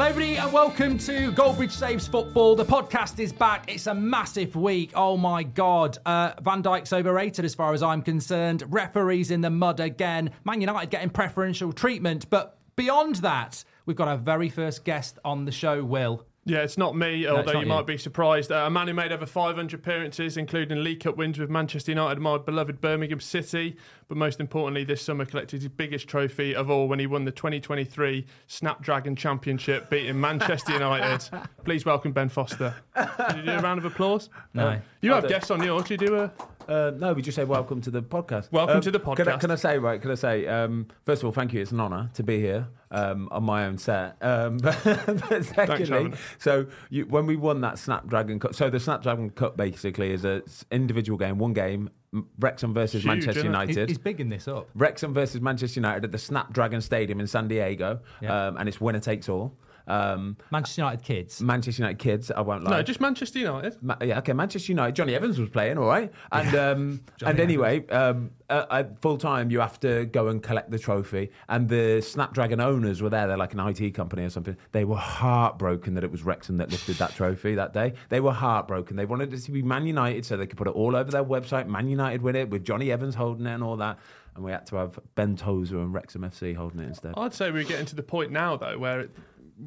Hello, everybody, and welcome to Goldbridge Saves Football. The podcast is back. It's a massive week. Oh my God. Uh, Van Dijk's overrated as far as I'm concerned. Referees in the mud again. Man United getting preferential treatment. But beyond that, we've got our very first guest on the show, Will. Yeah, it's not me, although not you you. might be surprised. Uh, a man who made over 500 appearances, including League Cup wins with Manchester United, my beloved Birmingham City, but most importantly, this summer collected his biggest trophy of all when he won the 2023 Snapdragon Championship, beating Manchester United. Please welcome Ben Foster. Did you do a round of applause? No. You have don't- guests on yours. Do you do a? Uh, no, we just say welcome to the podcast. Welcome Um, to the Can I, podcast. can I say right? Can I say um, first of all, thank you. It's an honour to be here um, on my own set. Um, but, but secondly, Sharon. so you, when we won that Snapdragon Cup, so the Snapdragon Cup basically is a s- individual game, one game, M- Wrexham versus Huge, Manchester isn't it? He- United. He's bigging this up. Wrexham versus Manchester United at the Snapdragon Stadium in San Diego, Yeah. um, and it's winner takes all. Um, Manchester United kids. Manchester United kids, I won't lie. No, just Manchester United. Ma- yeah, okay. Manchester United. Jonny Evans was playing, all right. And um, and anyway, um, uh, at full time, you have to go and collect the trophy. And the Snapdragon owners were there. They're like an IT company or something. They were heartbroken that it was Wrexham that lifted that trophy that day. They were heartbroken. They wanted it to be Man United so they could put it all over their website. Man United win it with Jonny Evans holding it and all that. And we had to have Ben Tozer and Wrexham FC holding it instead. I'd say we're getting to the point now, though, where it,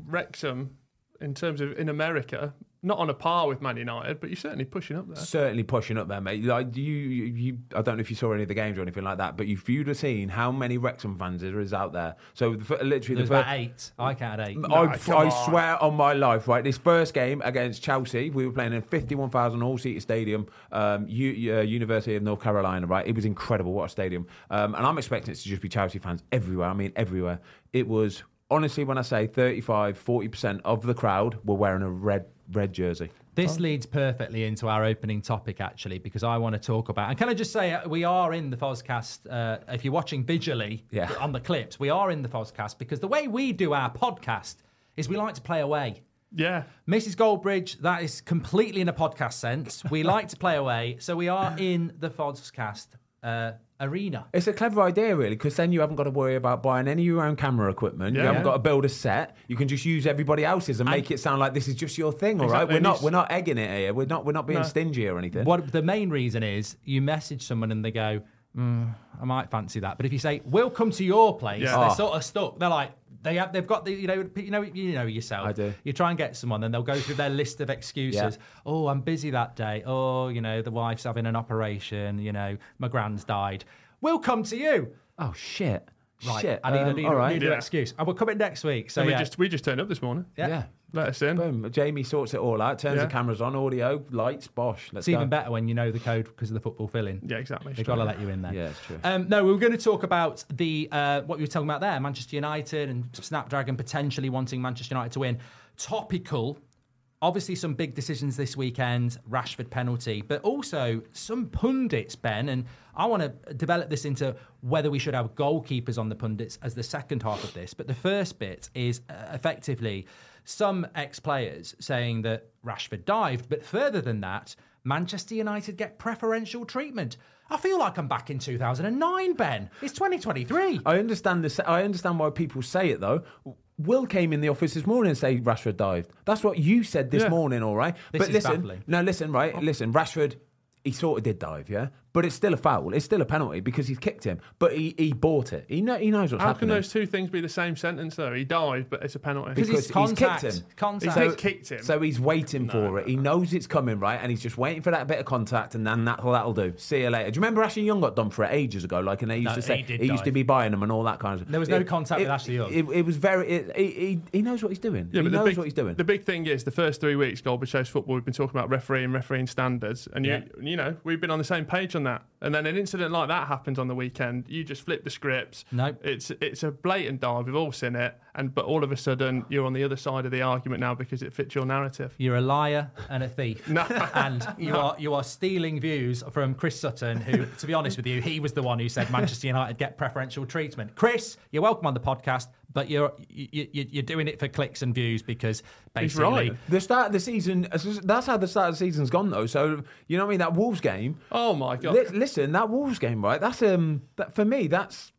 Wrexham, in terms of in America, not on a par with Man United, but you're certainly pushing up there. Certainly pushing up there, mate. Like you, you, you, I don't know if you saw any of the games or anything like that, but if you'd have seen how many Wrexham fans there is out there. So the, literally, There's the about first, eight. I counted eight. No, I, I swear on my life, right? This first game against Chelsea, we were playing in 51,000 all-seater stadium, um, U, uh, University of North Carolina, right? It was incredible. What a stadium! Um, and I'm expecting it to just be Chelsea fans everywhere. I mean, everywhere. It was honestly, when I say 35, 40 percent of the crowd were wearing a red red jersey. This leads perfectly into our opening topic, actually, because I want to talk about. And can I just say, uh, we are in the Fozcast. Uh, if you're watching visually Yeah. on the clips, we are in the Fozcast because the way we do our podcast is we like to play away. Yeah. Mrs. Goldbridge, that is completely in a podcast sense. We like to play away, so we are in the Fozcast uh, arena. It's a clever idea, really, because then you haven't got to worry about buying any of your own camera equipment. You haven't got to build a set. You can just use everybody else's and, make it sound like this is just your thing. All right, Exactly, we're not we're not egging it here. We're not we're not being No. stingy or anything. What the main reason is you message someone and they go, mm, I might fancy that. But if you say, "We'll come to your place," Yeah. they're Oh. sort of stuck. They're like, they have, they've got the, you know, you know, you know yourself. I do. You try and get someone, and they'll go through their list of excuses. Yeah. Oh, I'm busy that day. Oh, you know, the wife's having an operation. You know, my grand's died. We'll come to you. Oh shit! Right. Shit. I need, I Um, need, all I right. need an excuse. And we're coming next week. So and we yeah. just we just turned up this morning. yeah. Yeah. Let us in. Boom. Jamie sorts it all out. Turns Yeah. the cameras on, audio, lights, bosh. Let's It's go. even better when you know the code because of the football fill-in. Yeah, exactly. They've got to let you in there. Yeah, it's true. Um, no, we were going to talk about the uh, what you were talking about there, Manchester United and Snapdragon potentially wanting Manchester United to win. Topical, obviously some big decisions this weekend, Rashford penalty, but also some pundits, Ben, and I want to develop this into whether we should have goalkeepers on the pundits as the second half of this. But the first bit is uh, effectively some ex-players saying that Rashford dived, but further than that, Manchester United get preferential treatment. I feel like I'm back in 2009, Ben. It's 2023. I understand this. I understand why people say it though. Will came in the office this morning and say Rashford dived. That's what you said this Yeah. morning, all right. This but is listen, baffling. no, listen, right, listen. Rashford, he sort of did dive, yeah, but it's still a foul. It's still a penalty because he's kicked him, but he, he bought it. He know, he knows what's How can those two things be the same sentence though? He died, but it's a penalty. Because because it's he's kicked contact. him. Contact. He's kicked him. So he's waiting for it. He knows it's coming, right? And he's just waiting for that bit of contact, and then that'll, that'll do. See you later. Do you remember Ashley Young got done for it ages ago? Like, and they used No, to say he did used to be buying them and all that kind of. There was no contact with Ashley Young. It, it was very. It, he, he, he knows what he's doing. Yeah, he the knows big, what he's doing. The big thing is the first three weeks, Goldbridge saves football. We've been talking about refereeing, refereeing standards, and you, you know, we've been on the same page on that. And then an incident like that happens on the weekend. You just flip the scripts. No. it's it's a blatant dive. We've all seen it, and but all of a sudden you're on the other side of the argument now because it fits your narrative. You're a liar and a thief. No. And you are you are stealing views from Chris Sutton, who, to be honest with you, he was the one who said Manchester United get preferential treatment. Chris, you're welcome on the podcast, but you're you, you, you're doing it for clicks and views because basically right. the start of the season. That's how the start of the season's gone, though. So you know what I mean. That Wolves game. Oh my god! Li- listen, that Wolves game, right? That's um, that for me. That's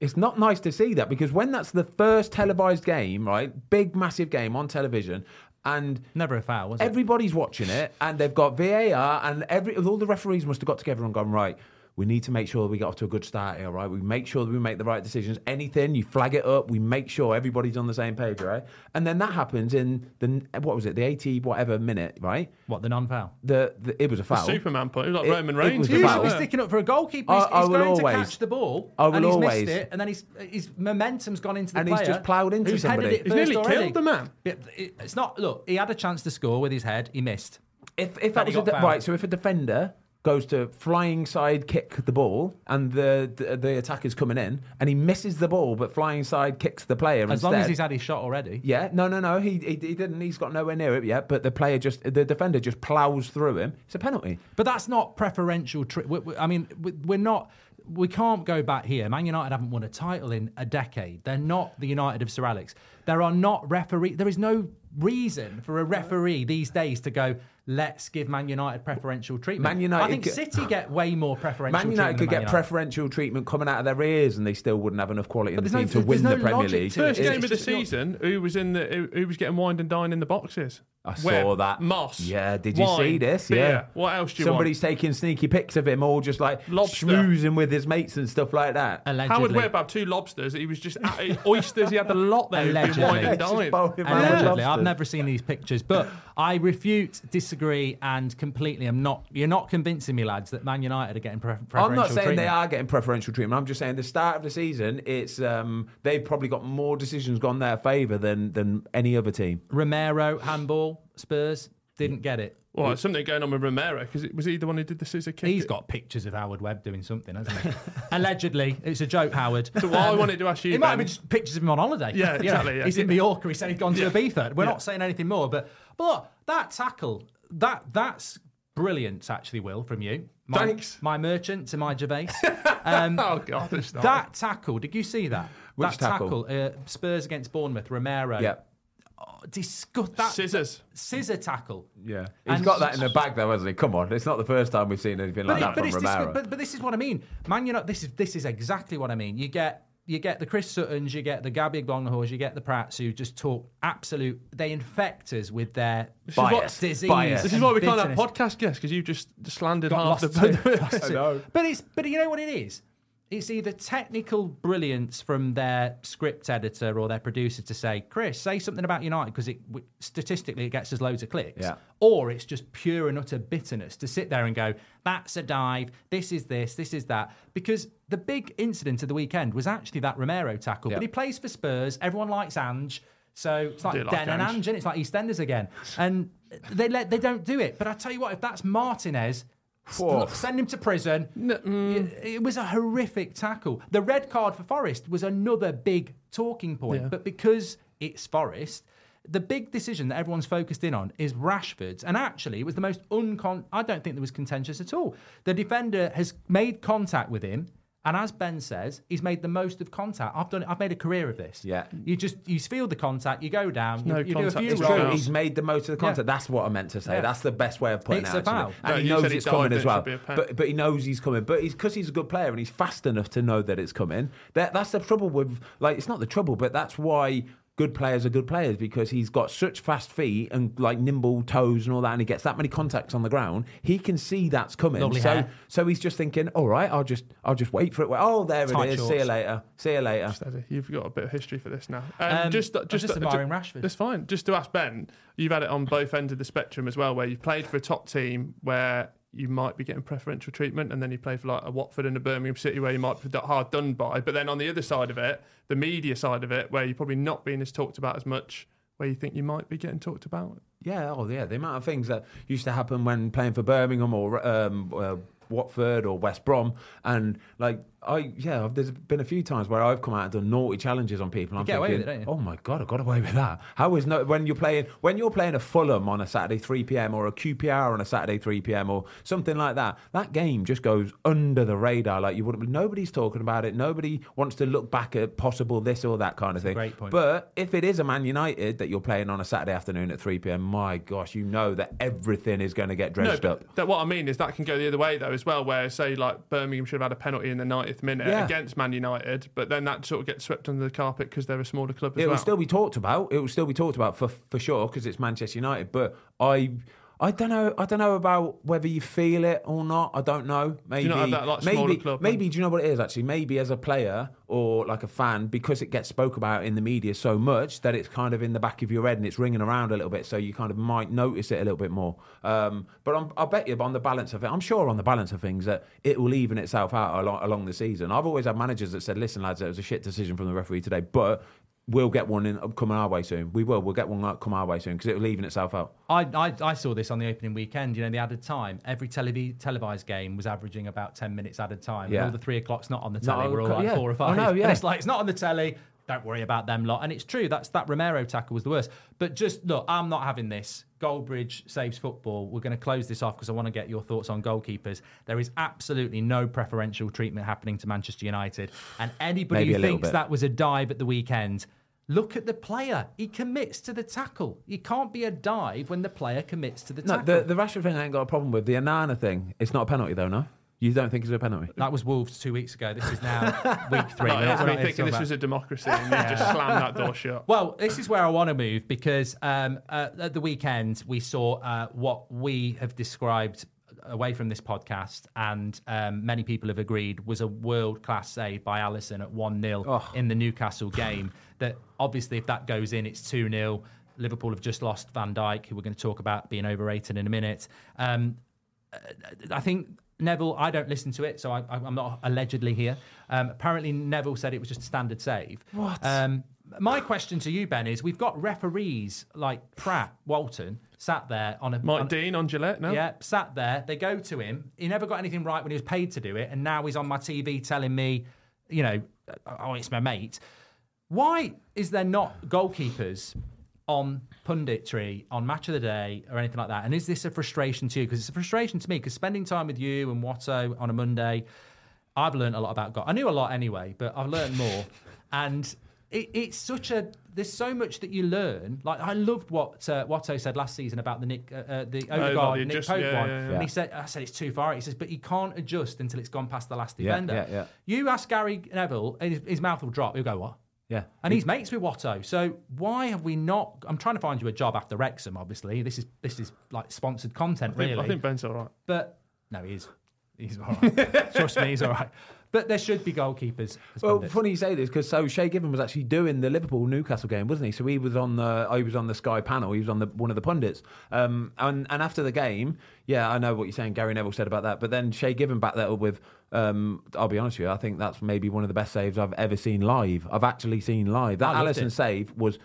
it's not nice to see that because when that's the first televised game, right, big massive game on television, and Never a foul, was it? everybody's watching it, and they've got VAR, and every all the referees must have got together and gone right. We need to make sure we get off to a good start here, right? We make sure that we make the right decisions. Anything you flag it up, we make sure everybody's on the same page, right? And then that happens in the what was it, the eighty whatever minute, right? what the non-foul? The, the it was a foul. Superman point. It was like It- Roman it Reigns. was He wasn't was foul. it? he's sticking up for a goalkeeper. He's, I he's going always- to catch the ball, I will and he's always- missed it, and then he's, his momentum's gone into the And he's just ploughed into who's somebody. Headed He's nearly already. killed the man. It- it- it's not. Look, he had a chance to score with his head. He missed. If if that was a de- right, so if a defender goes to flying side kick the ball and the, the the attacker's coming in and he misses the ball but flying side kicks the player As instead. long as he's had his shot already. yeah, no, no, no. He, he he didn't. He's got nowhere near it yet. But the player just the defender just plows through him. It's a penalty. But that's not preferential. Tri- we- we- I mean, we- we're not. We can't go back here. Man United haven't won a title in a decade. They're not the United of Sir Alex. There are not referee. There is no reason for a referee these days to go. Let's give Man United preferential treatment. Man United I think could- City get way more preferential. Treatment. Man United treatment could than get United. preferential treatment coming out of their ears, and they still wouldn't have enough quality in But the team no- to win there's the no Premier League. First game of the just not- season, who was in the who, who was getting wined and dined in the boxes? I Webb, saw that. Moss. Yeah, did you wine, see this? beer. Yeah. What else do you want? Somebody's taking sneaky pics of him, all just like Lobster. schmoozing with his mates and stuff like that. want? Allegedly. Howard Webb had two lobsters. He was just oysters. He had the lot there. He was Allegedly. wine and Yeah, just dined. bowling around with Allegedly, I've never seen these pictures, but I refute, disagree, and completely. am not. You're not convincing me, lads, that Man United are getting pre- preferential I'm not saying treatment. they are getting preferential treatment. I'm just saying the start of the season, it's um, they've probably got more decisions gone their favour than than any other team. Romero handball Spurs didn't get it. Well, there's something going on with Romero because was he the one who did the scissor kick? He's got pictures of Howard Webb doing something, hasn't he? Allegedly, it's a joke, Howard. So what I wanted to ask you, It might have Ben- been just pictures of him on holiday. Yeah, You know, exactly, yeah. He's in Mallorca. He said he'd gone to Yeah. Ibiza. We're Yeah. not saying anything more, but but look, that tackle, that that's brilliant, actually, Will, from you. My, Thanks. My merchant to my Gervais. Oh God, that tackle, did you see that? Which that tackle? uh, Spurs against Bournemouth, Romero. Yeah, Oh, disgust that scissors. scissor tackle. yeah. He's And- got that in the bag though, hasn't he? Come on, it's not the first time we've seen anything like it- that from Romero. disgu- but, but this is what I mean. Man, you know, this is this is exactly what I mean. You get you get the Chris Suttons, you get the Gabby Agbonlahors, you get the Pratts who just talk absolute. They infect us with their Bias, disease. bias. This is why we can't have podcast guests because you just slandered Got half the. lost know. But it's but you know what it is. It's either technical brilliance from their script editor or their producer to say, Chris, say something about United because it w- statistically it gets us loads of clicks. Yeah. Or it's just pure and utter bitterness to sit there and go, that's a dive, this is this, this is that. Because the big incident of the weekend was actually that Romero tackle. Yeah. But he plays for Spurs. Everyone likes Ange. So it's like do like Den and Ange. Ange, and it's like EastEnders again. And they let they don't do it. But I tell you what, if that's Martinez, Whoa. send him to prison. mm. It, it was a horrific tackle. The red card for Forest was another big talking point. Yeah. But because it's Forest, the big decision that everyone's focused in on is Rashford's. And actually, it was the most uncon. I don't think there was contentious at all. The defender has made contact with him. And as Ben says, he's made the most of contact. I've done. it. I've made a career of this. Yeah. You just you feel the contact. You go down. no you, you do a contact, few it's It's true. rolls. He's made the most of the contact. Yeah. That's what I meant to say. Yeah. That's the best way of putting It's it. a foul. Actually. No, he you knows said it's coming as well. should be a pen. But but he knows he's coming. But he's because he's a good player and he's fast enough to know that it's coming. That that's the trouble with like it's not the trouble, but that's why. Good players are good players because he's got such fast feet and like nimble toes and all that, and he gets that many contacts on the ground. He can see that's coming, Lovely so hair. so he's just thinking, all right, I'll just I'll just wait for it. Oh, there Tight it is. See you later. See you later. Steady. You've got a bit of history for this now. Um, Um, just, just, just admiring Rashford. That's fine. Just to ask Ben, you've had it on both ends of the spectrum as well, where you've played for a top team where you might be getting preferential treatment, and then you play for like a Watford and a Birmingham City where you might be hard done by. But then on the other side of it, the media side of it, where you're probably not being as talked about as much, where you think you might be getting talked about. Yeah, oh yeah, the amount of things that used to happen when playing for Birmingham or um, uh, Watford or West Brom, and like I yeah, there's been a few times where I've come out and done naughty challenges on people. I'm get away thinking, with it, oh my god, I got away with that. How is no when you're playing when you're playing a Fulham on a Saturday 3 p.m. or a QPR on a Saturday 3 p.m. or something like that? That game just goes under the radar. Like you wouldn't. Nobody's talking about it. Nobody wants to look back at possible this or that kind of thing. great point. But if it is a Man United that you're playing on a Saturday afternoon at 3 p.m., my gosh, you know that everything is going to get dredged no, up. that what I mean is that can go the other way though as well, where say like Birmingham should have had a penalty in the 90th minute Yeah. against Man United, but then that sort of gets swept under the carpet because they're a smaller club as it well. will still be talked about. It will still be talked about for for sure because it's Manchester United. But I. I don't know. I don't know about whether you feel it or not. I don't know. Maybe, have that, like, maybe, club, maybe. Do you know what it is? Actually, maybe as a player or like a fan, because it gets spoke about in the media so much that it's kind of in the back of your head and it's ringing around a little bit. So you kind of might notice it a little bit more. Um, but I'm, I'll bet you on the balance of it. I'm sure on the balance of things that it will even itself out along, along the season. I've always had managers that said, "Listen, lads, it was a shit decision from the referee today, but." We'll get one in coming our way soon. We will. We'll get one come our way soon because it will even itself out. I, I, I saw this on the opening weekend. You know, the added time. Every televi- televised game was averaging about 10 minutes added time. Yeah. And all the three o'clock's not on the No, telly. We're all like yeah. four or five. know, yeah. And it's like, it's not on the telly. Don't worry about them lot. And it's true. That's That Romero tackle was the worst. But just, look, I'm not having this. Goldbridge saves football. We're going to close this off because I want to get your thoughts on goalkeepers. There is absolutely no preferential treatment happening to Manchester United. And anybody Maybe who thinks that was a dive at the weekend, Look at the player. He commits to the tackle. You can't be a dive when the player commits to the No, tackle. the, the Rashford thing I ain't got a problem with. The Onana thing, it's not a penalty though, no? You don't think it's a penalty? that was Wolves two weeks ago. This is now week three. Like, We're not- me not here to thinking this was a democracy and you just slammed that door shut. Well, this is where I want to move because um, uh, at the weekend we saw uh, what we have described away from this podcast, and um, many people have agreed was a world class save by Alisson at 1 0 in the Newcastle game. That obviously, if that goes in, it's 2 0. Liverpool have just lost Van Dijk, who we're going to talk about being overrated in a minute. Um, I think Neville, I don't listen to it, so I, I'm not allegedly here. Um, apparently, Neville said it was just a standard save. What? Um, my question to you, Ben, is we've got referees like Pratt, Walton, sat there on a. Mike on- Dean on Gillette, no? yeah, sat there. They go to him. He never got anything right when he was paid to do it, and now he's on my TV telling me, you know, oh, it's my mate. Why is there not goalkeepers on punditry, on Match of the Day, or anything like that? And is this a frustration to you? Because it's a frustration to me. Because spending time with you and Watto on a Monday, I've learned a lot about God. I knew a lot anyway, but I've learned more. and it, it's such a there's so much that you learn. Like I loved what uh, Watto said last season about the Nick uh, uh, the Oh, Odegaard the Nick adjust- Pope yeah, one. yeah, yeah. And he said, I said it's too far. He says, but he can't adjust until it's gone past the last defender. You ask Gary Neville, and his, his mouth will drop. He'll go, what? Yeah. And he's mates with Watto. So why have we not? I'm trying to find you a job after Wrexham. Obviously, this is this is like sponsored content, I think, really. I think Ben's all right. But no, he is. He's all right. Trust me, he's all right. But there should be goalkeepers. Well, pundits. funny you say this because so Shay Given was actually doing the Liverpool Newcastle game, wasn't he? So he was on the he was on the Sky panel. He was on the one of the pundits. Um, and and after the game, yeah, I know what you're saying. Gary Neville said about that, but then Shay Given backed that up with. Um, I'll be honest with you. I think that's maybe one of the best saves I've ever seen live. I've actually seen live. That Alisson it. save was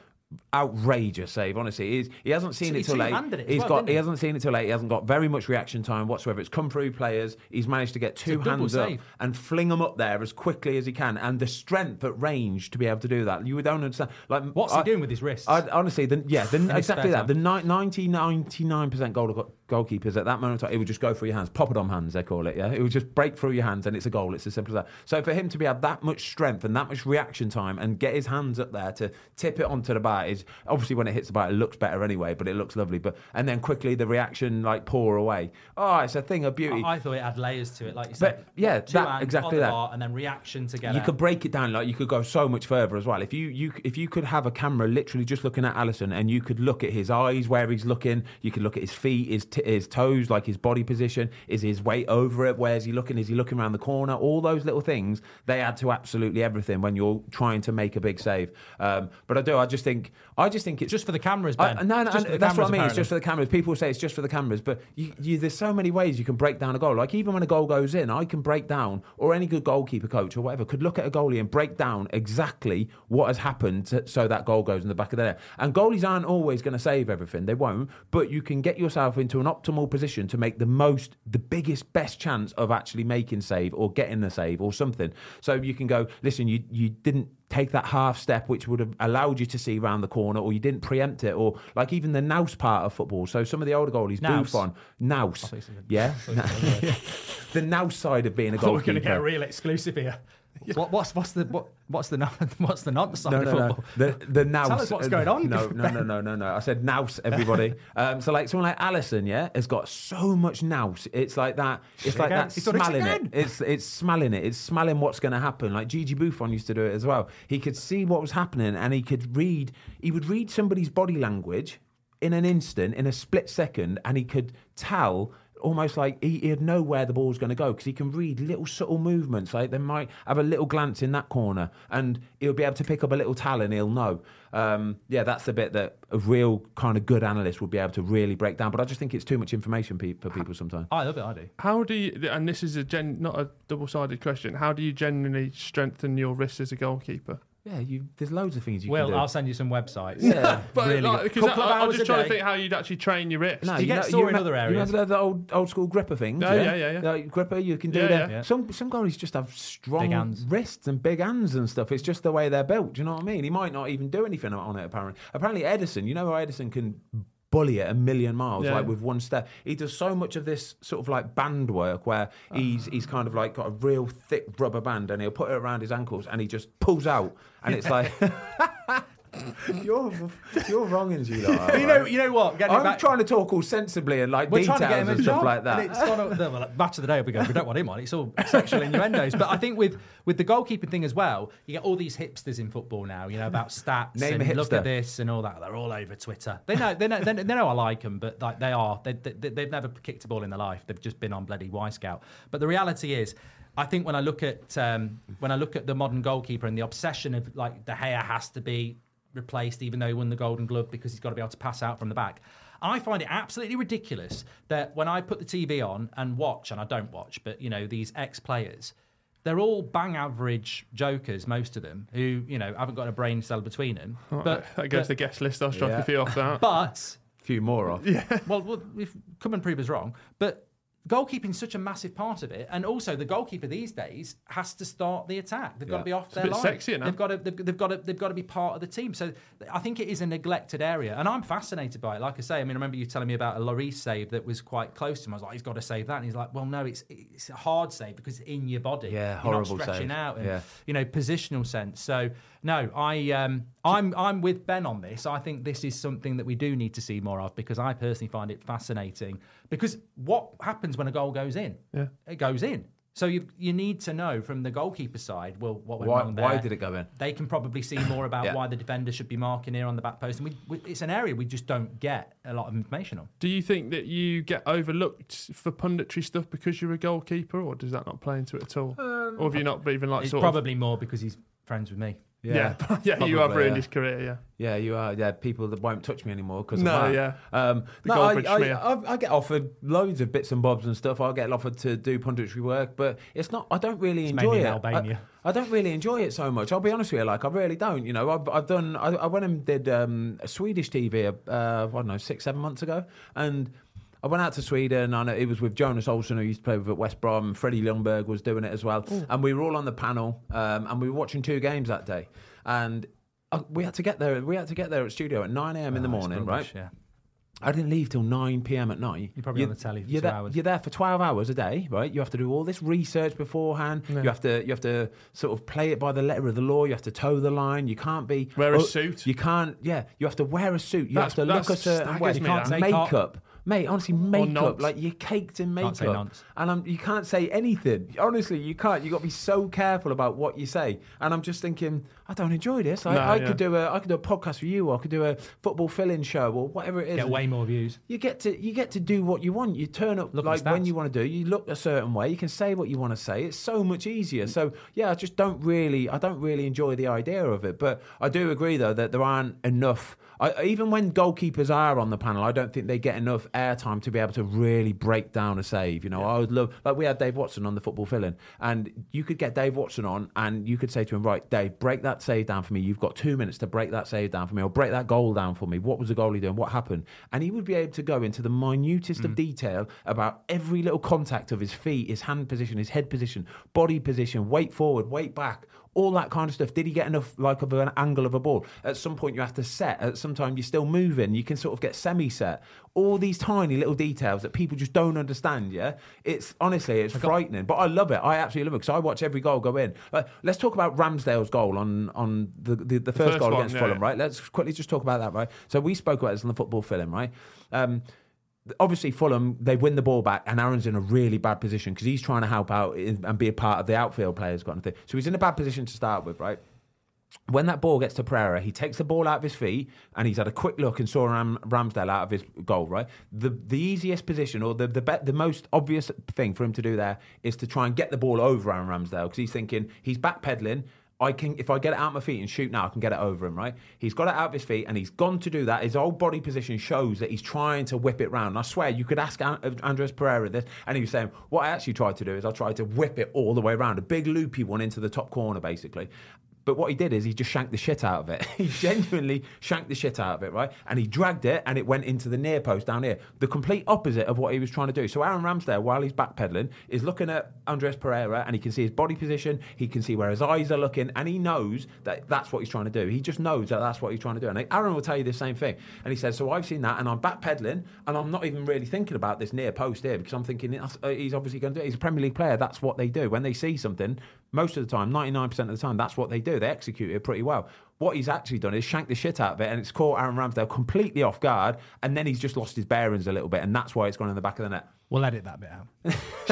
outrageous save. Honestly, He's, he hasn't seen He it till late. it He's well, got he he? hasn't seen it till late. He hasn't got very much reaction time whatsoever. It's come through players. He's managed to get two hands up and fling them up there as quickly as he can, and the strength at range to be able to do that. You don't understand. Like What's I- he doing with his wrists? I, honestly, the, yeah, the, exactly that. The ni- 90, 99% goal, goalkeepers at that moment, it would just go through your hands, pop it on hands, they call it. Yeah, it would just break through your hands, and it's a goal. It's as simple as that. So for him to be have that much strength and that much reaction time, and get his hands up there to tip it onto the bar is obviously when it hits the bar, it looks better anyway, but it looks lovely. But and then quickly the reaction like pour away. Oh, it's a thing of beauty. I, I thought it had layers to it, like you said. But, yeah, two that- hands exactly on the that. bar and then reaction together. you could break it down like you could go so much further as well. If you, you if you could have a camera literally just looking at Alisson and you could look at his eyes where he's looking, you could look at his feet, his t- his toes, like his body position, is his weight over it, where's he looking, is he looking around the corner? All those little things they add to absolutely everything when you're trying to make a big save. Um, but I do, I just think I just think it's just for the cameras, I- Ben. no, no, for the that's what I cameras, mean. It's just for the cameras. People say it's just for the cameras, but you, you, there's so many ways you can break down a goal. Like even when a goal goes in, I can break down, or any good goalkeeper coach or whatever could look at a goalie and break down exactly what has happened to, so that goal goes in the back of the net. And goalies aren't always going to save everything; they won't. But you can get yourself into an optimal position to make the most, the biggest, best chance of actually making save or getting the save or something. So you can go, listen, you you didn't take that half step which would have allowed you to see round the corner or you didn't preempt it or like even the nous part of football so some of the older goalies Nous. Buffon nous yeah the nous side of being a thought we're going to get a real exclusive here. What, what's what's the what, what's the what's the non side No, of no, no. football? The the nous. Tell us what's going on. No, no, no, no, no, no. I said nous, everybody. um, so like someone like Alisson, yeah, has got so much nous. It's like that. It's like that smelling it. It's it's smelling it. It's smelling what's going to happen. Like Gigi Buffon used to do it as well. He could see what was happening and he could read. He would read somebody's body language in an instant, in a split second, and he could tell almost like he, he'd know where the ball's going to go because he can read little subtle movements. Like they might have a little glance in that corner, and he'll be able to pick up a little talent. He'll know. Um, yeah, that's the bit that a real kind of good analyst would be able to really break down. But I just think it's too much information pe- for people sometimes. I love it. I do. How do you, and this is a gen, not a double sided question, how do you genuinely strengthen your wrist as a goalkeeper? Yeah, you, there's loads of things you Will, can do. Well, I'll send you some websites. Yeah. But Really like, because Couple of I, I'm just a trying day. to think how you'd actually train your wrist. No, you get know- sore in remem- other You areas. remember the, the old old school gripper things? Oh, yeah, yeah, yeah. Like gripper, you can do Yeah, that. yeah. Yeah. Some some goalies just have strong Big hands. wrists and big hands and stuff. It's just the way they're built. Do you know what I mean? He might not even do anything on it. Apparently, apparently Ederson. You know how Ederson can bully it a million miles Yeah. like with one step. He does so much of this sort of like band work where he's ah. he's kind of like got a real thick rubber band and he'll put it around his ankles and he just pulls out and it's like. you're you're wrong, in you lot are, you know, you know what? Getting I'm back, trying to talk all sensibly and like we're details trying to get him and stuff job, like that. And it's gone up, well, like, match of the day, we go. We don't want him on. It's all sexual innuendos. But I think with with the goalkeeping thing as well, you get all these hipsters in football now. You know about stats Name and look at this and all that. They're all over Twitter. They know they know they know, they know I like them, but like they are they, they they've never kicked a ball in their life. They've just been on bloody Wyscout. But the reality is. I think when I look at um, when I look at the modern goalkeeper and the obsession of like De Gea has to be replaced, even though he won the Golden Glove because he's got to be able to pass out from the back. I find it absolutely ridiculous that when I put the TV on and watch, and I don't watch, but you know these ex players, they're all bang average jokers, most of them who you know haven't got a brain cell between them. But that goes but, to the guest list. I'll strike Yeah. a few off that. but a few more off. well, well, if come and prove us wrong, but goalkeeping's such a massive part of it, and also the goalkeeper these days has to start the attack. They've got to be off a their bit line. sexier now. They've got to, they've, they've got to, they've got to be part of the team. So I think it is a neglected area, and I'm fascinated by it. Like I say, I mean, I remember you telling me about a Lloris save that was quite close to him. I was like, he's got to save that, and he's like, well, no, it's it's a hard save because it's in your body. Yeah, You're horrible not stretching save. out, and Yeah. you know, positional sense. So no, I um, I'm I'm with Ben on this. I think this is something that we do need to see more of because I personally find it fascinating. Because what happens when a goal goes in? Yeah. It goes in. So you you need to know from the goalkeeper side, well, what went Why, wrong there. why did it go in? They can probably see more about Yeah. why the defender should be marking here on the back post, and we, we, it's an area we just don't get a lot of information on. Do you think that you get overlooked for punditry stuff because you're a goalkeeper, or does that not play into it at all? or have you not even like It's sort probably more because he's friends with me. Of? Yeah, yeah, you have Probably, ruined yeah. his career. Yeah, Yeah, you are. Yeah, people that won't touch me anymore because No, of that. yeah. Um, The no, I, I. I, I get offered loads of bits and bobs and stuff. I get offered to do punditry work, but it's not. I don't really It's enjoy mainly it. in Albania. I, I don't really enjoy it so much. I'll be honest with you. Like I really don't. You know, I've, I've done. I, I went and did um, a Swedish TV. Uh, I don't know, six seven months ago, and. I went out to Sweden and it was with Jonas Olsson, who used to play with at West Brom. and Freddie Ljungberg was doing it as well. And we were all on the panel um, and we were watching two games that day. And uh, we had to get there. We had to get there at studio at 9 a.m. in the Oh, morning, rubbish, right? Yeah. I didn't leave till 9 p.m. at night. You're probably on the telly for you're two there, hours. You're there for 12 hours a day, right? You have to do all this research beforehand. Yeah. You have to you have to sort of play it by the letter of the law. You have to toe the line. You can't be Wear a oh, suit. You can't. Yeah, you have to wear a suit. You That's- have to look a that's certain way. staggers You can't that. Say makeup. Mate, honestly, makeup like you're caked in makeup, Can't say nonce. and I'm, you can't say anything. Honestly, you can't. You got to be so careful about what you say. And I'm just thinking, I don't enjoy this. I, No, I yeah. could do a, I could do a podcast for you, or I could do a football fill-in show, or whatever it is. Get way more views. You get to you get to do what you want. You turn up Look like when you want to do. You look a certain way. You can say what you want to say. It's so much easier. Mm. So yeah, I just don't really I don't really enjoy the idea of it. But I do agree though that there aren't enough. I, even when goalkeepers are on the panel, I don't think they get enough airtime to be able to really break down a save. You know, I would love like we had Dave Watson on the football fill-in, and you could get Dave Watson on, and you could say to him, right, Dave, break that save down for me. You've got two minutes to break that save down for me, or break that goal down for me. What was the goalie doing? What happened? And he would be able to go into the minutest Mm. of detail about every little contact of his feet, his hand position, his head position, body position, weight forward, weight back. All that kind of stuff. Did he get enough like of an angle of a ball? At some point, you have to set. At some time, you're still moving. You can sort of get semi-set. All these tiny little details that people just don't understand. Yeah, it's honestly it's frightening, but I love it. I absolutely love it because I watch every goal go in. Like, let's talk about Ramsdale's goal on on the the, the first, first goal one, against yeah, Fulham. Right, let's quickly just talk about that. Right, so we spoke about this on the football film. Right. Um, obviously Fulham they win the ball back and Aaron's in a really bad position because he's trying to help out and be a part of the outfield players kind of thing. So he's in a bad position to start with, right? When that ball gets to Pereira, he takes the ball out of his feet and he's had a quick look and saw Ram, Ramsdale out of his goal, right? The the easiest position or the the, be, the most obvious thing for him to do there is to try and get the ball over Aaron Ramsdale because he's thinking he's backpedaling. I can if I get it out of my feet and shoot now, I can get it over him, right? He's got it out of his feet and he's gone to do that. His whole body position shows that he's trying to whip it round. And I swear you could ask An- Andreas Pereira this, and he was saying, What I actually tried to do is I tried to whip it all the way around, a big loopy one into the top corner, basically. But what he did is he just shanked the shit out of it. he genuinely shanked the shit out of it, right? And he dragged it and it went into the near post down here. The complete opposite of what he was trying to do. So Aaron Ramsdale, while he's backpedaling, is looking at Andreas Pereira and he can see his body position, he can see where his eyes are looking, and he knows that that's what he's trying to do. He just knows that that's what he's trying to do. And Aaron will tell you the same thing. And he says, So I've seen that and I'm backpedaling and I'm not even really thinking about this near post here because I'm thinking uh, he's obviously going to do it. He's a Premier League player. That's what they do. When they see something, most of the time, 99% of the time, that's what they do. They execute it pretty well. What he's actually done is shank the shit out of it, and it's caught Aaron Ramsdale completely off guard, and then he's just lost his bearings a little bit, and that's why it's gone in the back of the net. We'll edit that bit out.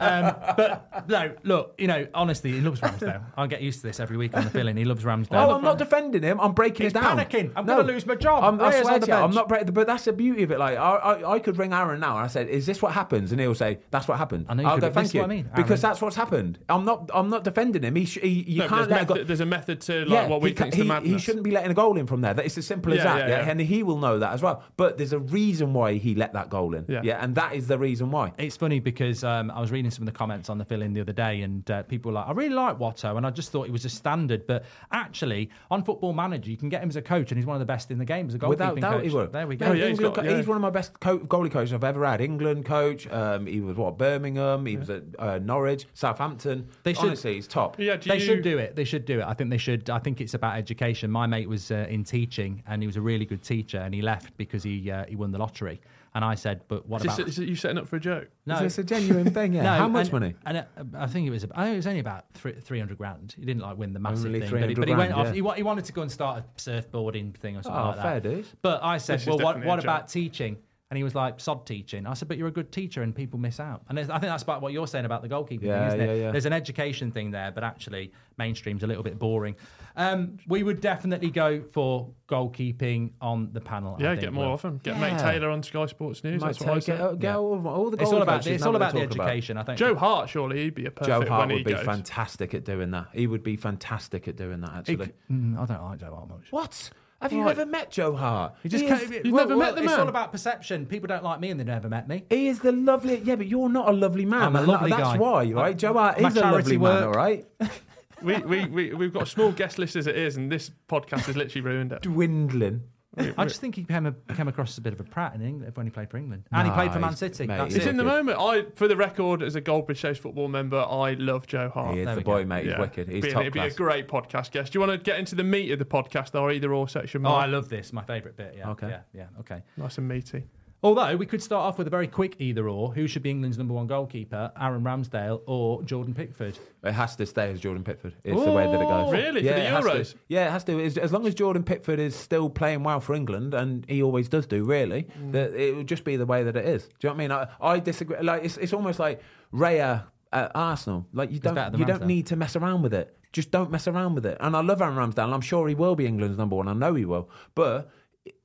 um, but no, look, you know, honestly, he loves Ramsdale. I get used to this every week on the fill-in. He loves Ramsdale. Oh, I'm not defending him. I'm breaking He's it down. panicking. I'm gonna lose my job. I'm, I Raya's swear on the to you, I'm bench. not breaking. But that's the beauty of it. Like I, I, I could ring Aaron now, and I said, "Is this what happens?" And he'll say, "That's what happened." I know you I'll could, go, but "Thank is you," what I mean, because Aaron. that's what's happened. I'm not. I'm not defending him. He, sh- he you No, can't there's, let a go- there's a method to like what we he, ca- think's the he, madness. he shouldn't be letting a goal in from there. That it's as simple as Yeah, that. yeah, Yeah, yeah. and he will know that as well. But there's a reason why he let that goal in. Yeah. and that is the reason why. It's funny because um, I was reading some of the comments on the fill-in the other day, and uh, people were like, "I really like Watto," and I just thought he was a standard. But actually, on Football Manager, you can get him as a coach, and he's one of the best in the game as a goalkeeping Without doubt, coach. he will. There we go. Yeah, he's got- co- yeah. he's one of my best co- goalie coaches I've ever had. England coach. Um, he was what Birmingham. He was at uh, Norwich, Southampton. They should- Honestly, he's top. yeah, do They you, should do it. They should do it. I think they should. I think it's about education. My mate was uh, in teaching, and he was a really good teacher, and he left because he uh, he won the lottery. And I said, "But what Is, about?" this, is it you setting up for a joke? no, Is this a genuine thing? Yeah. No, How much and- money? And uh, I think it was. I think it was only about three hundred grand. He didn't like win the massive Only thing, but he, but he went grand, off. yeah. He, wa- he wanted to go and start a surfboarding thing or something Oh, like that. fair dues. But I said, This is well, what, definitely what a about teaching? And he was like, sod teaching. I said, but you're a good teacher and people miss out. And I think that's about what you're saying about the goalkeeping Yeah, thing, isn't it? yeah, yeah. There's an education thing there, but actually, mainstream's a little bit boring. Um, we would definitely go for goalkeeping on the panel. I Yeah, think, get more Will. of them. Get Yeah. Mate Taylor on Sky Sports News. Might That's what I take said. it, get Yeah. all, all the It's all about coaches it's all about the they're talking education. I think Joe Hart, surely he'd be a perfect Joe when Hart he would be goes. fantastic at doing that. He would be fantastic at doing that. Actually, c- mm, I don't like Joe Hart much. what? Have you Right. never met Joe Hart? He just He can't- is- You've never met the It's man? all about perception. People don't like me, and they never met me. He is the lovely. Yeah, but you're not a lovely man. I'm a and lovely That's guy. why, right? I'm- Joe Hart my is a charity lovely man, work. all right? we, we, we, we've got a small guest list as it is, and this podcast has literally ruined it. Dwindling. I just think he came, a, came across as a bit of a prat in England when he played for England, and he played for Man City. mate, That's It's it. in the moment. I, for the record, as a Goldbridge Saves football member, I love Joe Hart. He is There the we boy, go. mate. He's Yeah. wicked. He's Be- top It'd be class. a great podcast guest. Do you want to get into the meat of the podcast, or either or section? Oh, Mark? I love this. My favourite bit. Yeah. Okay. Yeah. Yeah. Okay. nice and meaty. Although we could start off with a very quick either or. Who should be England's number one goalkeeper? Aaron Ramsdale or Jordan Pickford? It has to stay as Jordan Pickford. It's the way that it goes. Really? For Yeah, the has to. Euros? Yeah, it has to. As- As long as Jordan Pickford is still playing well for England, and he always does do, really, Mm. that it would just be the way that it is. Do you know what I mean? I, I disagree. Like it's, it's almost like Raya at Arsenal. Like you don't you don't need to mess around with it. Just don't mess around with it. And I love Aaron Ramsdale. I'm sure he will be England's number one. I know he will, but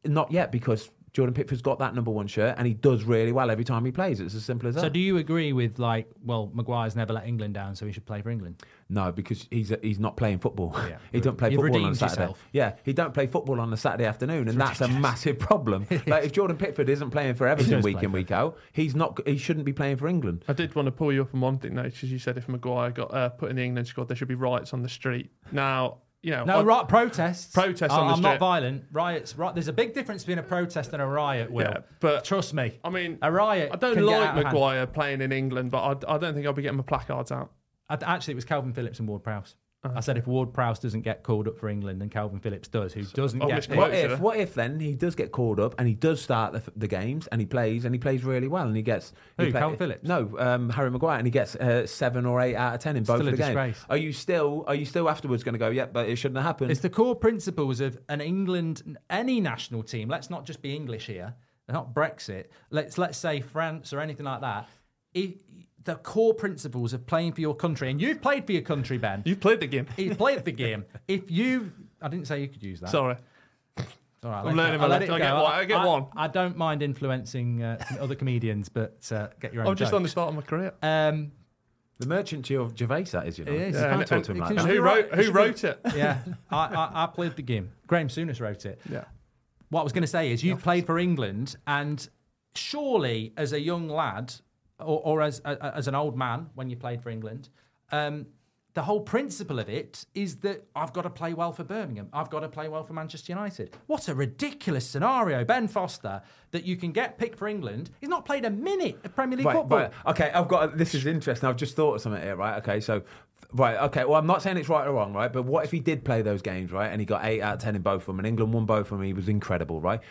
not yet because. Jordan Pickford's got that number one shirt, and he does really well every time he plays. It's as simple as that. So do you agree with like, well, Maguire's never let England down, so he should play for England? No, because he's he's not playing football. Yeah. he don't play You've football on a Saturday. yourself. Yeah, he don't play football on a Saturday afternoon, and that's a massive problem. like if Jordan Pickford isn't playing for Everton week in week out, he's not. He shouldn't be playing for England. I did want to pull you up on one thing though, because you said if Maguire got uh, put in the England squad, there should be riots on the street. Now, you know, No, right, protests. Protests I- on the I'm not violent. Riots. Right, there's a big difference between a protest and a riot. Will, Yeah, but- trust me, I mean, a riot. I don't like out of hand. Maguire playing in England, but I, I don't think I'll be getting my placards out. I- Actually, it was Kalvin Phillips and Ward Prowse. I said if Ward Prowse doesn't get called up for England and Kalvin Phillips does, who doesn't I'll get misquote What if? What if then he does get called up and he does start the, the games and he plays and he plays really well and he gets he Who, Kalvin Phillips? No, um, Harry Maguire and he gets uh, seven or eight out of ten in both Still a the games. Are you still? Are you still afterwards going to go? Yep, but it shouldn't have happened. It's the core principles of an England, any national team. Let's not just be English here, not Brexit. Let's let's say France or anything like that. It, the core principles of playing for your country, and you've played for your country, Ben. You've played the game. He's played the game. If you, I didn't say you could use that. Sorry. All right, I'm let it learning go. I'll my let it lesson. I go. get one- I get one. I don't mind influencing uh, other comedians, but uh, get your own. I'm just on the start of my career. Um, the merchant of Gervais, that is, you know. It is. You Yeah, can't and, talk to him like that. who wrote who wrote it? yeah, I, I, I played the game. Graham Souness wrote it. Yeah. What I was going to say is, you've played for England, and surely, as a young lad, or, or as as an old man when you played for England, um, the whole principle of it is that I've got to play well for Birmingham. I've got to play well for Manchester United. What a ridiculous scenario, Ben Foster, that you can get picked for England. He's not played a minute of Premier League Right, football. right. Okay, I've got. This is interesting. I've just thought of something here. Right. Okay. So, right. Okay. Well, I'm not saying it's right or wrong. Right. But what if he did play those games? Right. And he got eight out of ten in both of them, and England won both of them. He was incredible. Right.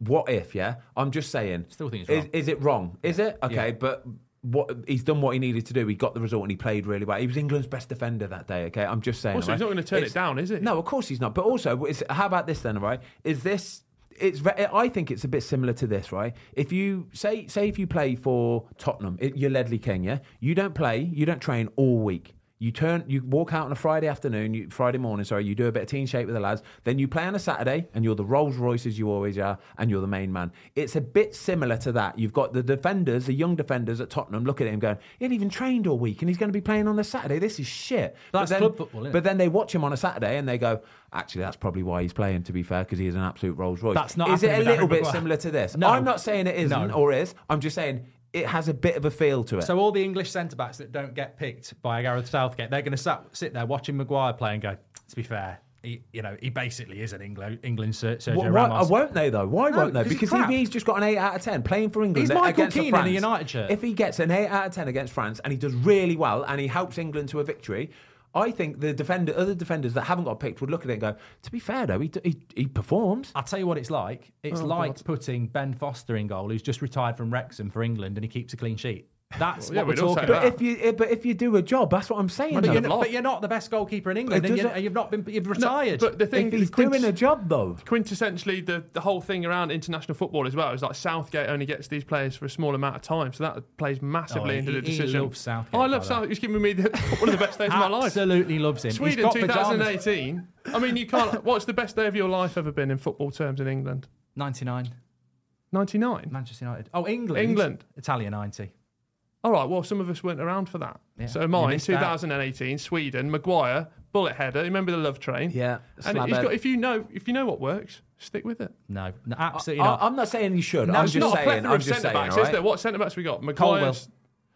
What if? Yeah. I'm just saying. Still think it's is, wrong. is it wrong? Is it? Okay. Yeah. But. What he's done, what he needed to do, he got the result, and he played really well. He was England's best defender that day. Okay, I'm just saying. Also, right? he's not going to turn It's- it down, is he? No, of course he's not. But also, how about this then? Right? Is this? It's. I think it's a bit similar to this, right? If you say, say, if you play for Tottenham, you're Ledley King, yeah. You don't play, you don't train all week. You turn, you walk out on a Friday afternoon, you, Friday morning, sorry. You do a bit of team shape with the lads. Then you play on a Saturday, and you're the Rolls Royces you always are, and you're the main man. It's a bit similar to that. You've got the defenders, the young defenders at Tottenham, look at him going, he ain't even trained all week, and he's going to be playing on the Saturday. This is shit. That's then, club football, isn't it? But then they watch him on a Saturday and they go, actually, that's probably why he's playing, to be fair, because he is an absolute Rolls Royce. That's not Is it a little bit similar to this? No. I'm not saying it isn't No. or is. I'm just saying it has a bit of a feel to it. So all the English centre backs that don't get picked by Gareth Southgate, they're going to sat, sit there watching Maguire play and go. To be fair, he, you know, he basically is an England England Ser- Sergio why, Ramos. won't they though? Why No, won't they? 'cause Because if he's just got an eight out of ten playing for England He's Michael Keane in France, a United shirt. If he gets an eight out of ten against France and he does really well and he helps England to a victory. I think the defender, other defenders that haven't got picked would look at it and go, "To be fair, though, he, d- he, he performs." I'll tell you what it's like. It's Oh, like God. putting Ben Foster in goal, who's just retired from Wrexham for England, and he keeps a clean sheet. That's Well, yeah, what we're talking about. But if you, eh, but if you do a job, that's what I'm saying. But you're, a not, lot. but you're not the best goalkeeper in England, and, you, doesn't- and you've not been. You've retired. But the thing, if he's quint- doing a job, though, quintessentially the, the whole thing around international football as well is like Southgate only gets these players for a small amount of time, so that plays massively Oh, into he- the he decision. loves Southgate, Oh, I love the Southgate. He's giving me the, one of the best days of my life. Absolutely loves him. He's Sweden got 2018. I mean, you can't. What's the best day of your life ever been in football terms in England? 99, 99. Manchester United. Oh, England. England. Italia 90. All right. Well, some of us weren't around for that. Yeah, So mine, missed out. 2018, Sweden, Maguire, bullet header. Remember the love train? yeah. And slab he's head. got, if you know, if you know what works, stick with it. No, no absolutely I, not. I'm not saying you should. No, I'm just Not a saying. plethora I'm of just centre saying. backs, all is right? there? What centre backs we got? Colwill, Maguire's.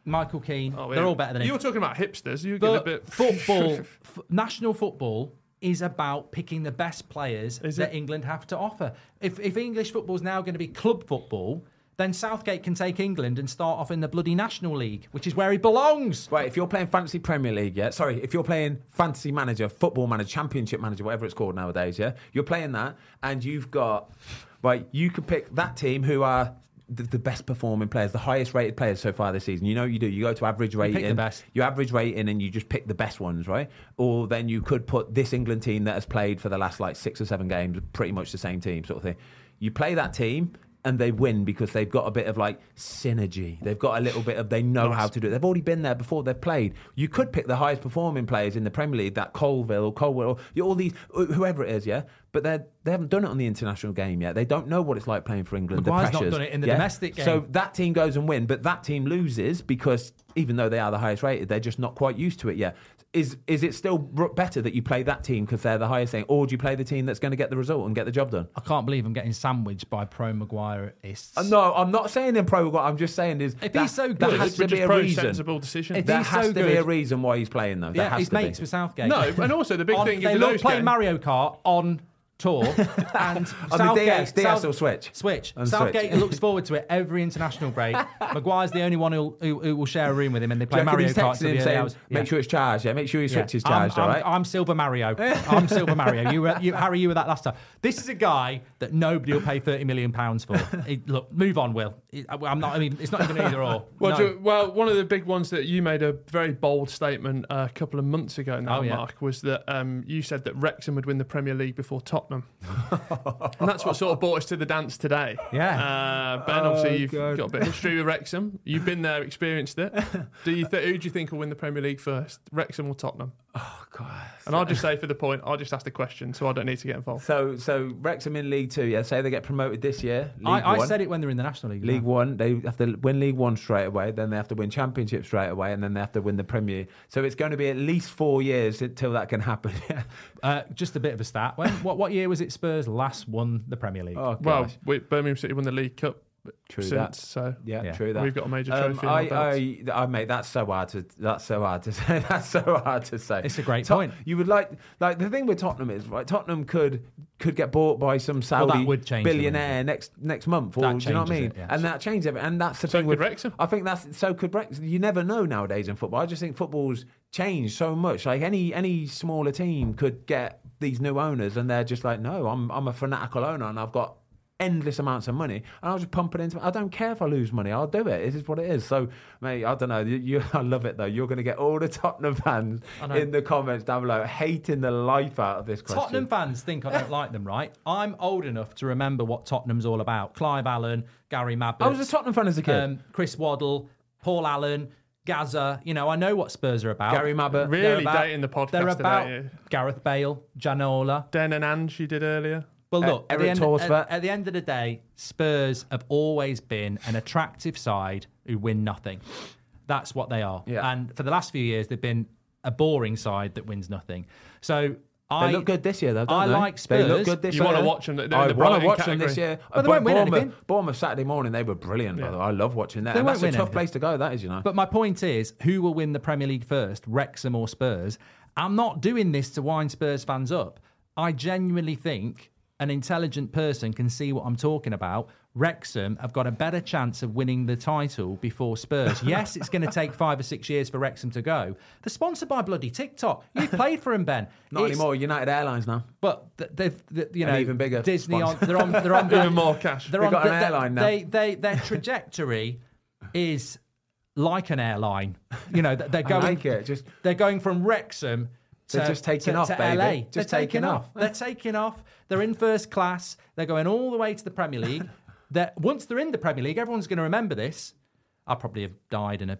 Michael Keane. Oh, they're all better than him. You were talking about hipsters. You get a But bit football, f- national football is about picking the best players Is that it? England have to offer. If, if English football is now going to be club football, then Southgate can take England and start off in the bloody National League, which is where he belongs. Right, if you're playing fantasy Premier League, yeah, sorry, if you're playing fantasy manager, football manager, championship manager, whatever it's called nowadays, yeah, you're playing that, and you've got, right, you could pick that team who are the, the best performing players, the highest rated players so far this season. You know, you do. You go to average rating, pick the best. you average rating, and you just pick the best ones, right? Or then you could put this England team that has played for the last like six or seven games, pretty much the same team, sort of thing. You play that team. And they win because they've got a bit of like synergy. They've got a little bit of they know Nice. how to do it. They've already been there before. They've played. You could pick the highest performing players in the Premier League, that Colville or Colwell, or all these whoever it is, yeah. But they they haven't done it on the international game yet. They don't know what it's like playing for England. Maguire's the not done it in the yeah? domestic game. So that team goes and win, but that team loses because even though they are the highest rated, they're just not quite used to it yet. Is is it still better that you play that team because they're the highest thing, or do you play the team that's going to get the result and get the job done? I can't believe I'm getting sandwiched by pro Maguireists. Uh, no, I'm not saying in pro. Maguire. I'm just saying is If that, he's so there good, has to be a reason. sensible decision. If There has so to be a reason why he's playing though. There yeah, has he's mates be. with Southgate. no, and also the big On- thing they is love those playing Mario Kart on tour and On the DS, DS or Switch? Switch. On Southgate Switch. looks forward to it every international break. Maguire's the only one who'll, who, who will share a room with him, and they play Mario he's Kart him the saying, hours. make Yeah. sure it's charged, yeah? Make sure your Yeah. switch is I'm- charged, all I'm. I'm Silver Mario. I'm Silver Mario. You, were, you, Harry, you were that last time. This is a guy that nobody will pay thirty million pounds for. It- look, move on, Will. It- I'm not. I mean, it's not even either or. Well, No. you- well, one of the big ones that you made a very bold statement uh, a couple of months ago now, Oh, yeah. Mark, was that um, you said that Wrexham would win the Premier League before Tottenham. And that's what sort of brought us to the dance today. Yeah. Uh, ben, obviously, Oh, you've God. got a bit of history with Wrexham. You've been there, experienced it. Do you th- who do you think will win the Premier League first, Wrexham or Tottenham? Oh, God. And I'll just say for the point, I'll just ask the question, so I don't need to get involved. So, so Wrexham in League Two, yeah. Say they get promoted this year. League I, I One. said it when they're in the National League. League One, they have to win League One straight away, then they have to win Championship straight away, and then they have to win the Premier. So it's going to be at least four years until that can happen. Uh, just a bit of a stat. When, what, what year was it Spurs last won the Premier League? oh, Well, we, Birmingham City won the League Cup true since, that. so Yeah, Yeah. true that. we've got a major Um, trophy. in our I, belts. I, I, mate, that's so hard to. That's so hard to say. That's so hard to say. It's a great Tot- point. You would like, like the thing with Tottenham is, right? Tottenham could could get bought by some Well, that Saudi would change the billionaire next next month, or That do you know what I mean? it, yes. And that changes it. And that's the So thing could with Wrexham. I think that's so could Brexit. You never know nowadays in football. I just think football's changed so much. Like any any smaller team could get these new owners, and they're just like, no, I'm I'm a fanatical owner, and I've got endless amounts of money, and I'll just pump it into. I don't care if I lose money. I'll do it. This is what it is. So, mate, I don't know. You, you I love it though. You're going to get all the Tottenham fans in the comments down below hating the life out of this question. Tottenham fans think I don't like them, right? I'm old enough to remember what Tottenham's all about. Clive Allen, Gary Mabbutt, I was a Tottenham fan as a kid. um, Chris Waddle, Paul Allen, Gaza. You know, I know what Spurs are about. Gary Mabbutt. Really They're about- dating the podcast They're about yeah. Gareth Bale, Ginola. Den and Ange you did earlier. Well, Uh, look, at, the end, at, at the end of the day, Spurs have always been an attractive side who win nothing. That's what they are. Yeah. And for the last few years, they've been a boring side that wins nothing. So I They look good this year, though. Don't I they? like They look Spurs. good this You year. wanna watch them, they're I the want to Brighton watch them this year. But they won't win Bournemouth, anything. Bournemouth Saturday morning, they were brilliant. By the way, I love watching that. They And won't that's a win tough anything. place to go. That is, you know. But my point is, who will win the Premier League first, Wrexham or Spurs? I'm not doing this to wind Spurs fans up. I genuinely think an intelligent person can see what I'm talking about. Wrexham have got a better chance of winning the title before Spurs. yes, it's going to take five or six years for Wrexham to go. They're sponsored by bloody TikTok. You played for them, Ben. Not It's- anymore. United Airlines now. But th- they've, th- you know, even bigger Disney on. They're on. They're on. Even more cash. They're They've on. got an they- airline now. They, they, their trajectory is like an airline. You know, they're going. like it, just- they're going from Wrexham. To, They're just taking to, off, to baby. LA. Just they're taking taking off. off. They're taking off. They're in first class. They're going all the way to the Premier League. They're, once they're in the Premier League, everyone's going to remember this. I'll probably have died in a,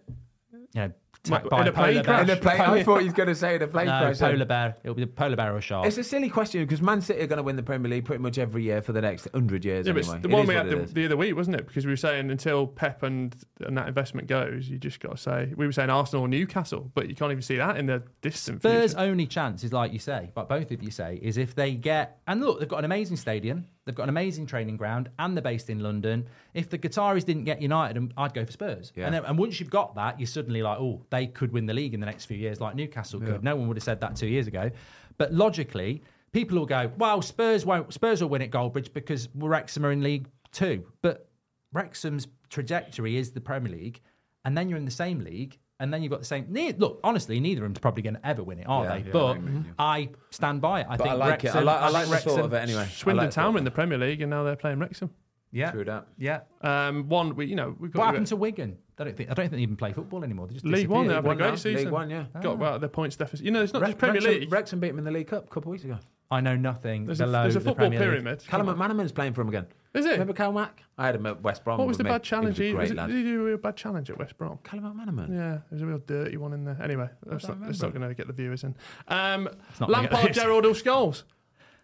you know, attacked by in a a plane crash? In the plane, I thought he was going to say the plane No, crash. polar bear. It'll be the polar bear or shark. It's a silly question because Man City are going to win the Premier League pretty much every year for the next hundred years. Yeah, but anyway. it's the It one we had the, the other week, wasn't it? Because we were saying until Pep and and that investment goes, you just got to say we were saying Arsenal or Newcastle, but you can't even see that in the distant Spurs' future. only chance is like you say, but both of you say, is if they get and look, they've got an amazing stadium, they've got an amazing training ground, and they're based in London. If the Qataris didn't get United, I'd go for Spurs. Yeah. And, then- and once you've got that, you're suddenly like, oh, they could win the league in the next few years, like Newcastle could. No one would have said that two years ago. But logically, people will go, well, Spurs won't. Spurs will win at Goldbridge because Wrexham are in League Two, but Wrexham's trajectory is the Premier League, and then you're in the same league, and then you've got the same. ne- Look, honestly, neither of them's probably going to ever win it, are Yeah, they? yeah, but I agree with you. I stand by it. I But think I like Wrexham, it. I like, I like the thought Wrexham- of it anyway. Swindon like Town were in the Premier League and now they're playing Wrexham. Yeah, it. True that. yeah. Um, one, we, you know, we've got What happened to Wigan? I don't think. I don't think they even play football anymore. They just League One. They're disappeared. having a One great now, season. League One, yeah. Got out of their points deficit. You know, it's not Re- just Premier Wrexham, League. Wrexham beat them in the League Cup a couple of weeks ago. I know nothing There's a, below there's a the football Premier League. pyramid. Callum McManaman's playing for him again. Is it? Remember Cal Mack? I had him at West Brom. What was with the me. bad challenge? He He, was was a it, great lad. did he do a real bad challenge at West Brom? Callum McManaman. Yeah, there's a real dirty one in there. Anyway, that's don't not, not going to get the viewers in. Um, not gonna get the Lampard, viewers. Gerrard or Scholes?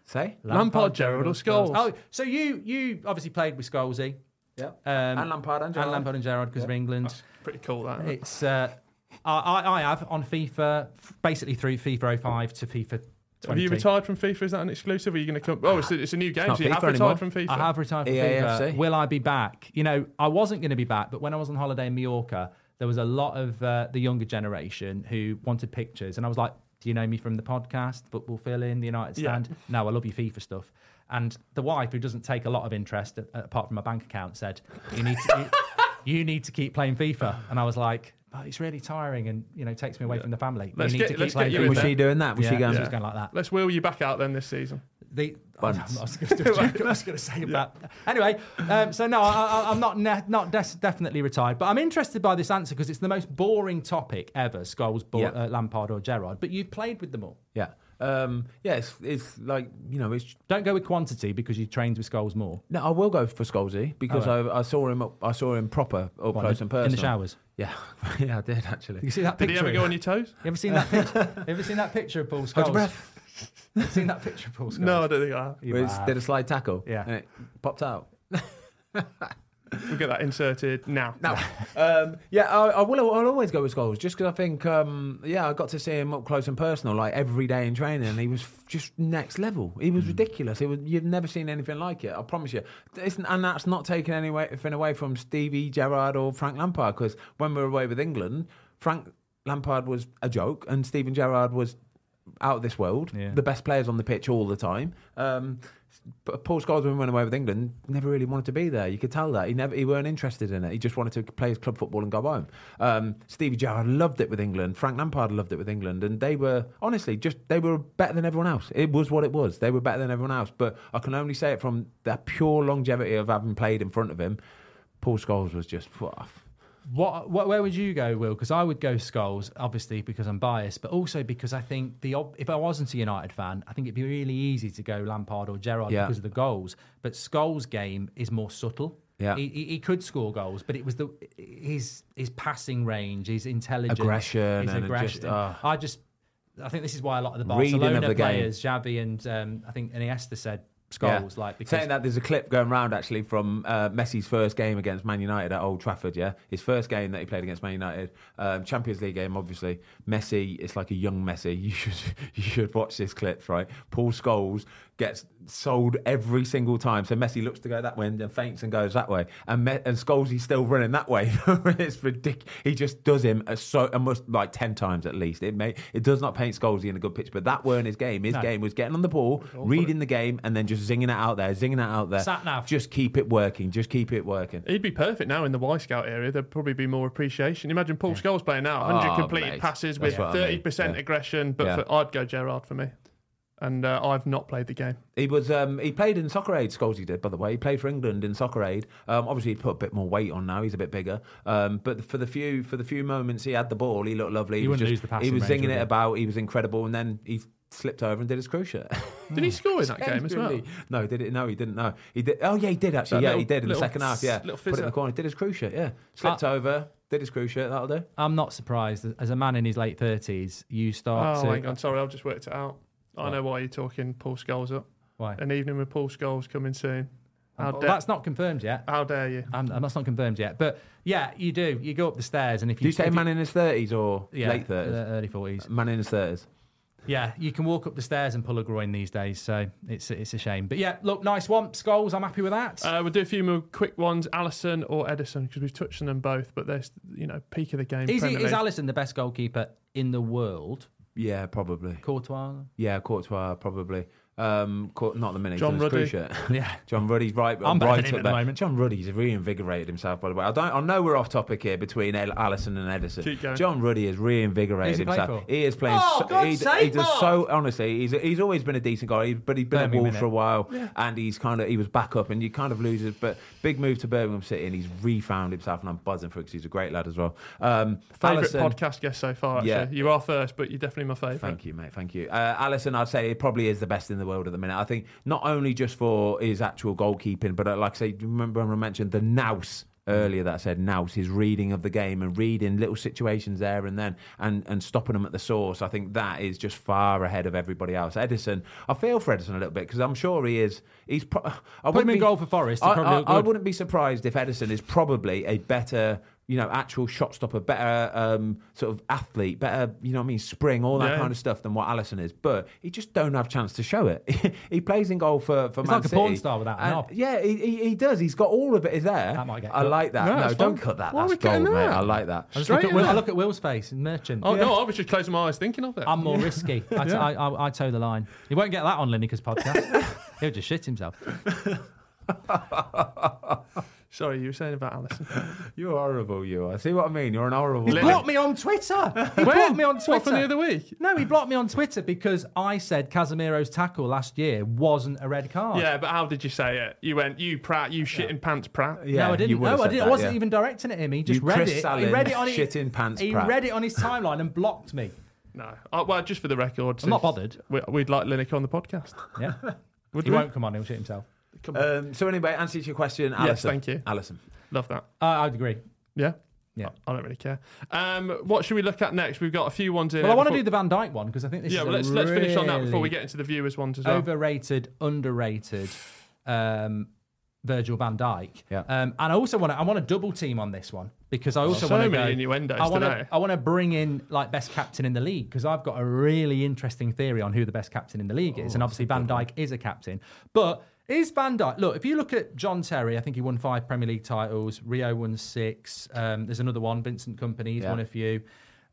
Say? Lampard, Gerrard or Scholes? Oh, so you you obviously played with Scholesy. Yeah. Um, and Lampard and and Lampard and Gerrard because of England. Pretty cool that. It's uh, I, I I have on FIFA basically through FIFA 05 to FIFA 20. Have you retired from FIFA? Is that an exclusive? Or are you going to come? Oh, it's a, it's a new game. not So you FIFA have retired anymore. from FIFA. I have retired from EAFC. FIFA. Will I be back? You know, I wasn't going to be back, but when I was on holiday in Mallorca, there was a lot of uh, the younger generation who wanted pictures, and I was like, "Do you know me from the podcast, Football Fill In, the United Yeah. Stand?" No, I love your FIFA stuff. And the wife, who doesn't take a lot of interest a- apart from my bank account, said, "You need to, you, you need to keep playing FIFA." And I was like, "But it's really tiring, and you know, takes me away from the family. Let's you need get- to keep let's get playing FIFA." Was there. she doing that? Was yeah, she going? she was going like that. Let's wheel you back out then this season. The, Bunts. I was going to do a joke. I was going to say about. Anyway, um, so no, I, I, I'm not ne- not des- definitely retired, but I'm interested by this answer because it's the most boring topic ever: Scholes, Bo- Yeah. uh, Lampard, or Gerrard. But you've played with them all. Yeah. Um, yeah, it's, it's like, you know, it's Don't go with quantity because you trained with Scholes more. No, I will go for Scholesy because Oh, I, I saw him. Up, I saw him proper up What, close in- and personal in the showers. Yeah, yeah, I did actually. You see that Did picture? he ever go on your toes? You ever seen that picture? you ever seen that picture of Paul Scholes? Hold your. You seen that picture of Paul Scholes? No, I don't think I have. You Where he have. did a slide tackle. Yeah. and it popped out. We'll get that inserted now. No, um, yeah, I, I will. I'll always go with Scholes just because I think, um, yeah, I got to see him up close and personal, like every day in training, and he was f- just next level. He was ridiculous. It was, you've never seen anything like it. I promise you. It's, and that's not taking anything away from Stevie Gerrard or Frank Lampard because when we were away with England, Frank Lampard was a joke, and Steven Gerrard was out of this world. Yeah. The best players on the pitch all the time. Um, but Paul Scholes, when he went away with England, never really wanted to be there. You could tell that he never, he weren't interested in it. He just wanted to play his club football and go home. Um, Stevie Gerrard loved it with England. Frank Lampard loved it with England, and they were honestly just they were better than everyone else. It was what it was. They were better than everyone else. But I can only say it from the pure longevity of having played in front of him. Paul Scholes was just. phew, What, what, where would you go, Will? Because I would go Scholes, obviously because I'm biased, but also because I think the if I wasn't a United fan, I think it'd be really easy to go Lampard or Gerrard Yeah. because of the goals. But Scholes' game is more subtle. Yeah. he, he, could score goals, but it was the his his passing range, his intelligence, Aggression his and aggression. just, ah. I just, I think this is why a lot of the Reading of Barcelona the game. players, Xavi and um, I think Iniesta said Scholes, like because Saying that, there's a clip going around actually from uh, Messi's first game against Man United at Old Trafford. Yeah, his first game that he played against Man United, um, Champions League game. Obviously, Messi. It's like a young Messi. You should you should watch this clip. Right, Paul Scholes gets sold every single time. So Messi looks to go that way and then feints and goes that way, and Me- and Scholes he's still running that way. it's ridiculous. He just does him a so a must like ten times at least. It may it does not paint Scholes in a good pitch, but that weren't his game. His No. game was getting on the ball, reading the game, and then just zinging it out there, zinging it out there. Sat nav. Just keep it working. Just keep it working. He'd be perfect now in the Wyscout area. There'd probably be more appreciation. Imagine Paul Scholes playing now, 100 Oh, completed mate. passes That's with what I mean. 30% Yeah. aggression. But Yeah. for, I'd go Gerrard for me. And uh, I've not played the game. He was um, he played in Soccer Aid. Scholesy did, by the way. He played for England in Soccer Aid. Um, obviously, he put a bit more weight on now. He's a bit bigger. Um, but for the few for the few moments he had the ball, he looked lovely. He he was wouldn't just, lose the He was range, singing would it about. He was incredible, and then he slipped over and did his cruciate. Did he score in that game as well? No, did it? No, he didn't. No, he did. Oh yeah, he did actually. That yeah, little- he did in the little second half. Yeah, little put it in the corner. Did his cruciate. Yeah, slipped over. Did his cruciate. That'll do. I'm not surprised. As a man in his late 30s, you start Oh, to. hang on. Sorry, I've just worked it out. I know why you're talking Paul Scholes up. Why? An evening with Paul Scholes coming soon. How, Well, that's not confirmed yet. how dare you? I'm, I'm- that's not confirmed yet. But yeah, you do. You go up the stairs, and if Do you, you say if man in his thirties or yeah, late thirties? uh, early 40s. man in his thirties. Yeah, you can walk up the stairs and pull a groin these days, so it's it's a shame. But yeah, look, nice one, Scholes. I'm happy with that. Uh, we'll do a few more quick ones. Alisson or Ederson, because we've touched on them both, but there's, you know, peak of the game. is he, is Alisson the best goalkeeper in the world? Yeah, probably. Courtois. Yeah, Courtois probably. Um, Court, not the minute. John he's done his Ruddy. Yeah. John Ruddy's right. I'm better right than him up at the there. moment. John Ruddy's reinvigorated himself. By the way, I don't. I know we're off topic here between El- Alisson and Ederson. Keep going. John Ruddy has reinvigorated he himself. He is playing. Oh, so, God's he, sake, he does Mark! so honestly. He's he's always been a decent guy, but he's been Birmingham, at Wolves for a while, and he's kind of he was back up, and you kind of lose it. But big move to Birmingham City, and he's refound himself, and I'm buzzing for it because he's a great lad as well. Um, Favourite Alisson- podcast guest so far, actually. Yeah. You are first, but you're definitely my favourite. Thank you, mate. Thank you. Uh, Alisson, I'd say it probably is the best in the world at the minute. I think not only just for his actual goalkeeping, but uh, like I say, remember when I mentioned the nous earlier that I said nous, his reading of the game and reading little situations there and then and, and stopping them at the source. I think that is just far ahead of everybody else. Ederson, I feel for Ederson a little bit because I'm sure he is. He's. Pro- I Put him wouldn't in be- goal for Forest. I, I, I wouldn't be surprised if Ederson is probably a better, you know, actual shot stopper, better um, sort of athlete, better, you know what I mean, spring, all that Yeah. kind of stuff than what Alisson is. But he just don't have chance to show it. he plays in goal for, for He's Man like a porn star without a And- knob. Yeah, he, he, he does. He's got all of it is there. That might get I cut. like that. No, No, don't fine. cut that. Why are That's gold, cutting mate. I like that. I Straight look at, Will, I look at Will's face, in merchant. Oh, no, I was just closing my eyes thinking of it. I'm more risky. I, Yeah. I, I, I toe the line. He won't get that on Lineker's podcast. He'll just shit himself. Sorry, you were saying about Alisson. You're horrible, you are. See what I mean? You're an horrible. He Lily. blocked me on Twitter. He blocked me on Twitter. What from the other week? No, he blocked me on Twitter because I said Casemiro's tackle last year wasn't a red card. Yeah, but how did you say it? You went, you Pratt, you shit in pants, Pratt. Yeah, no, I you didn't. would No, I didn't. I wasn't yeah. even directing it at him. He just You read Chris it. he read it on his, shit in pants, He Pratt. read it on his timeline and blocked me. No. Uh, well, just for the record. I'm not bothered. we- We'd like Lineker on the podcast. Yeah, Would he we? won't come on. He'll shit himself. Come on. Um, so anyway, answer to your question, Alisson. thank you. Alisson. Love that. Uh, I'd agree. Yeah? Yeah. I don't really care. Um, what should we look at next? We've got a few ones here. Well, I want to do the Van Dijk one because I think this Yeah, is well, let's, let's finish on that before we get into the viewers' ones as well. overrated, underrated. Um, Virgil Van Dijk. Yeah. Um, and I also want to I want to double team on this one because I also so want to many go. innuendos I want to I want to bring in like best captain in the league because I've got a really interesting theory on who the best captain in the league is, and obviously Van Dijk is a captain. But is Van Dijk? Look, if you look at John Terry, I think he won five Premier League titles. Rio won six. Um, there's another one, Vincent Kompany. He's Yeah. won a few.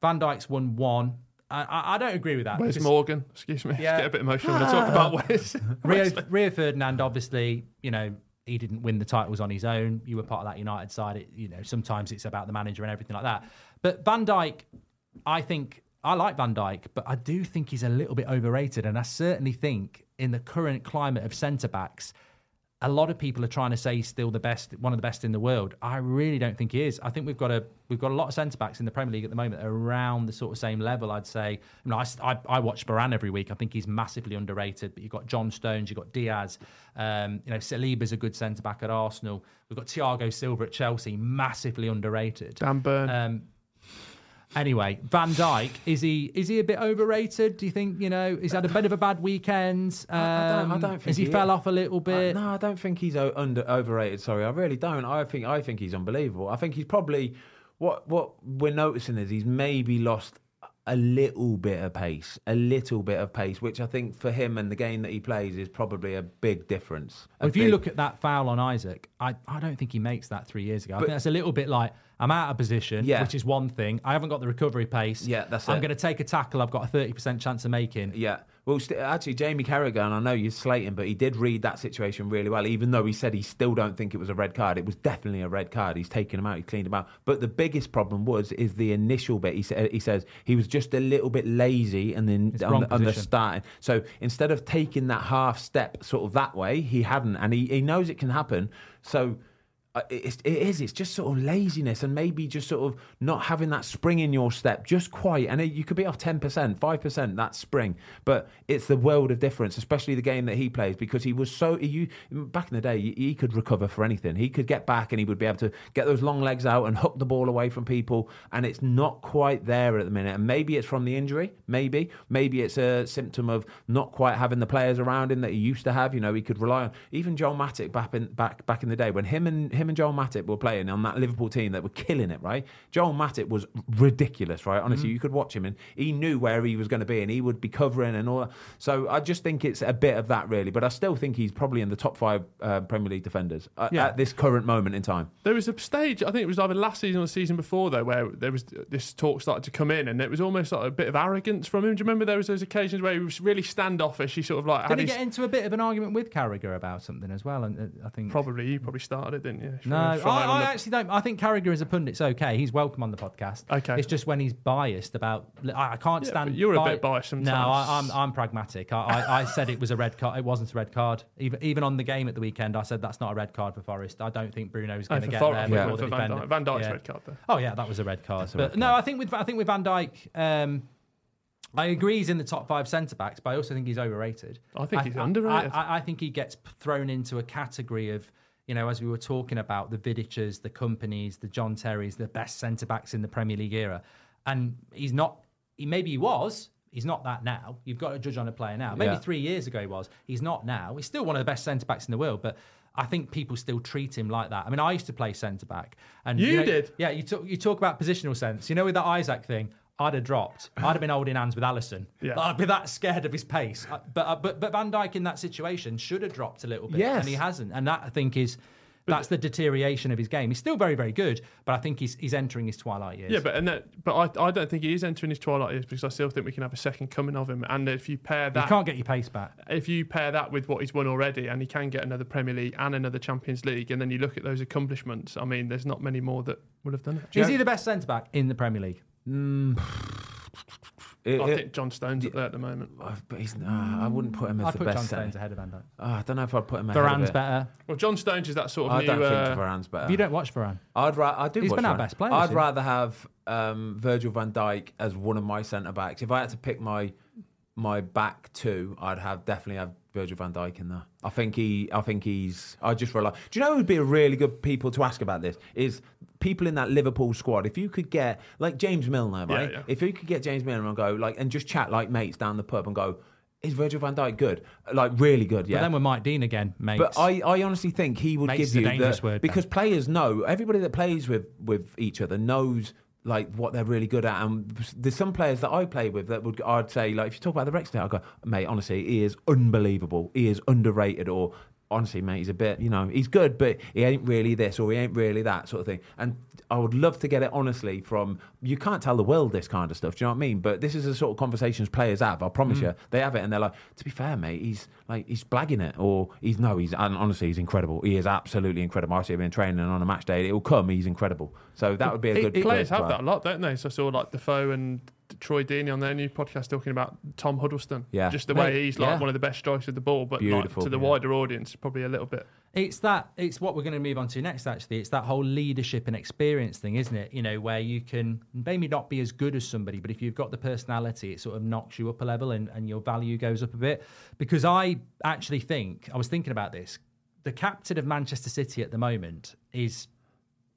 Van Dijk's won one. I, I, I don't agree with that. Where's because- Morgan? Excuse me. Yeah. Get a bit emotional when I talk about Wes. Rio, Rio Ferdinand, obviously, you know, he didn't win the titles on his own. You were part of that United side. It, you know, sometimes it's about the manager and everything like that. But Van Dijk, I think I like Van Dijk, but I do think he's a little bit overrated. And I certainly think in the current climate of centre backs, a lot of people are trying to say he's still the best, one of the best in the world. I really don't think he is. I think we've got a we've got a lot of centre backs in the Premier League at the moment around the sort of same level. I'd say. You know, I, I, I watch Varane every week. I think he's massively underrated. But you've got John Stones, you've got Dias. Um, you know, Saliba's a good centre back at Arsenal. We've got Thiago Silva at Chelsea, massively underrated. Dan Burn. Um, anyway, Van Dijk is he is he a bit overrated? Do you think you know he's had a bit of a bad weekend? Um, I don't- I don't think has he, he fell off a little bit? Uh, no, I don't think he's o- under overrated. Sorry, I really don't. I think I think he's unbelievable. I think he's probably what what we're noticing is he's maybe lost a little bit of pace, a little bit of pace, which I think for him and the game that he plays is probably a big difference. A if you look at that foul on Isak, I, I don't think he makes that three years ago. I think that's a little bit like I'm out of position, Yeah. which is one thing. I haven't got the recovery pace. Yeah, that's I'm it. going to take a tackle. I've got a 30% chance of making. Yeah. Well, st- actually, Jamie Carragher, and I know you're slating, but he did read that situation really well, even though he said he still don't think it was a red card. It was definitely a red card. He's taken him out, he cleaned him out. But the biggest problem was is the initial bit. He, sa- he says he was just a little bit lazy and then on, the- on the starting. So instead of taking that half step sort of that way, he hadn't. And he, he knows it can happen. So uh, Uh, it's, it is. It's just sort of laziness and maybe just sort of not having that spring in your step, just quite. And it, you could be off ten percent, five percent that spring, but it's the world of difference, especially the game that he plays because he was so. You back in the day, he, he could recover for anything. He could get back and he would be able to get those long legs out and hook the ball away from people. And it's not quite there at the minute. And maybe it's from the injury. Maybe, maybe it's a symptom of not quite having the players around him that he used to have. You know, he could rely on even Joel Matip back in back back in the day when him and him and Joel Matip were playing on that Liverpool team that were killing it. Right, Joel Matip was ridiculous. Right, honestly, you could watch him and he knew where he was going to be and he would be covering and all. that. So I just think it's a bit of that really, but I still think he's probably in the top five uh, Premier League defenders uh, Yeah. at this current moment in time. There was a stage, I think it was either last season or the season before, though, where there was this talk started to come in, and it was almost like a bit of arrogance from him. Do you remember there was those occasions where he was really standoffish? He sort of like Did he his, get into a bit of an argument with Carragher about something as well? And uh, I think probably you probably started it, didn't you? No, I, I the- actually don't. I think Carragher is a pundit's okay. He's welcome on the podcast. Okay. It's just when he's biased about. I, I can't Yeah, stand. you're a bit biased sometimes. No, I, I'm I'm pragmatic. I, I, I said it was a red card. It wasn't a red card. Even even on the game at the weekend, I said that's not a red card for Forest. I don't think Bruno's Oh, going to get Thor- there for- before for the Van. Dijk. Van Dijk's Yeah. red card, though. Oh yeah, that was a red card. That's a but red no, card. I think with I think with Van Dijk. um, I agree he's in the top five centre backs, but I also think he's overrated. I think he's underrated. I, I think he gets thrown into a category of, you know, as we were talking about the Vidic's, the Kompanys, the John Terrys, the best centre backs in the Premier League era, and he's not. He maybe he was. He's not that now. You've got to judge on a player now. Maybe Yeah. three years ago he was. He's not now. He's still one of the best centre backs in the world, but. I think people still treat him like that. I mean, I used to play centre back, and You know- did? yeah. You talk, you talk about positional sense. You know, with that Isak thing, I'd have dropped. I'd have been holding hands with Alisson. Yeah. I'd be that scared of his pace. But uh, but but Van Dijk in that situation should have dropped a little bit, Yes. and he hasn't. And that I think is That's the deterioration of his game. He's still very, very good, but I think he's he's entering his twilight years. Yeah, but and that, but I, I don't think he is entering his twilight years because I still think we can have a second coming of him. And if you pair that, you can't get your pace back. if you pair that with what he's won already, and he can get another Premier League and another Champions League, and then you look at those accomplishments, I mean, there's not many more that would have done it. Is he the best centre back in the Premier League? It- I it- think John Stones up there at the moment. uh, but he's, uh, I wouldn't put him as the best player. I'd the put John best. Stones centre- ahead of Van Dijk. Oh, I don't know if I'd put him ahead of Varane's it. better. Well, John Stones is that sort of I new. don't uh, think Varane's better. If you don't watch Varane. I'd ra- I do. He's watch been our best player I'd this year. rather have um, Virgil van Dijk as one of my centre backs. If I had to pick my my back two, I'd have definitely have Virgil van Dijk in there. I think he. I think he's. I just rely. Do you know who would be a really good people to ask about this? Is people in that Liverpool squad. If you could get like James Milner, right? yeah. If you could get James Milner and go like and just chat like mates down the pub and go. Is Virgil van Dijk good? Like really good, yeah. But then with Mike Dean again, mate. But I, I honestly think he would Mates give you dangerous the, word, because players know everybody that plays with with each other knows like what they're really good at. And there's some players that I play with that would I'd say like if you talk about the Rex player, I go, mate, honestly, he is unbelievable. He is underrated or. Honestly, mate, he's a bit, you know, he's good, but he ain't really this or he ain't really that sort of thing. And I would love to get it honestly from, you can't tell the world this kind of stuff, do you know what I mean? But this is the sort of conversations players have, I promise mm. you. They have it and they're like, to be fair, mate, he's like, he's blagging it or he's, no, he's, and honestly, he's incredible. He is absolutely incredible. I see him in training and on a match day, it'll come, he's incredible. So that would be a It- good it- Players have that a lot, don't they? So I saw like Defoe and Troy Deeney on their new podcast talking about Tom Huddlestone. Yeah. Just the Mate, way he's like yeah. one of the best strikers of the ball, but like, to the yeah. wider audience, probably a little bit. It's that. It's what we're going to move on to next. Actually, it's that whole leadership and experience thing, isn't it? You know, where you can maybe not be as good as somebody, but if you've got the personality, it sort of knocks you up a level and, and your value goes up a bit. Because I actually think I was thinking about this. The captain of Manchester City at the moment is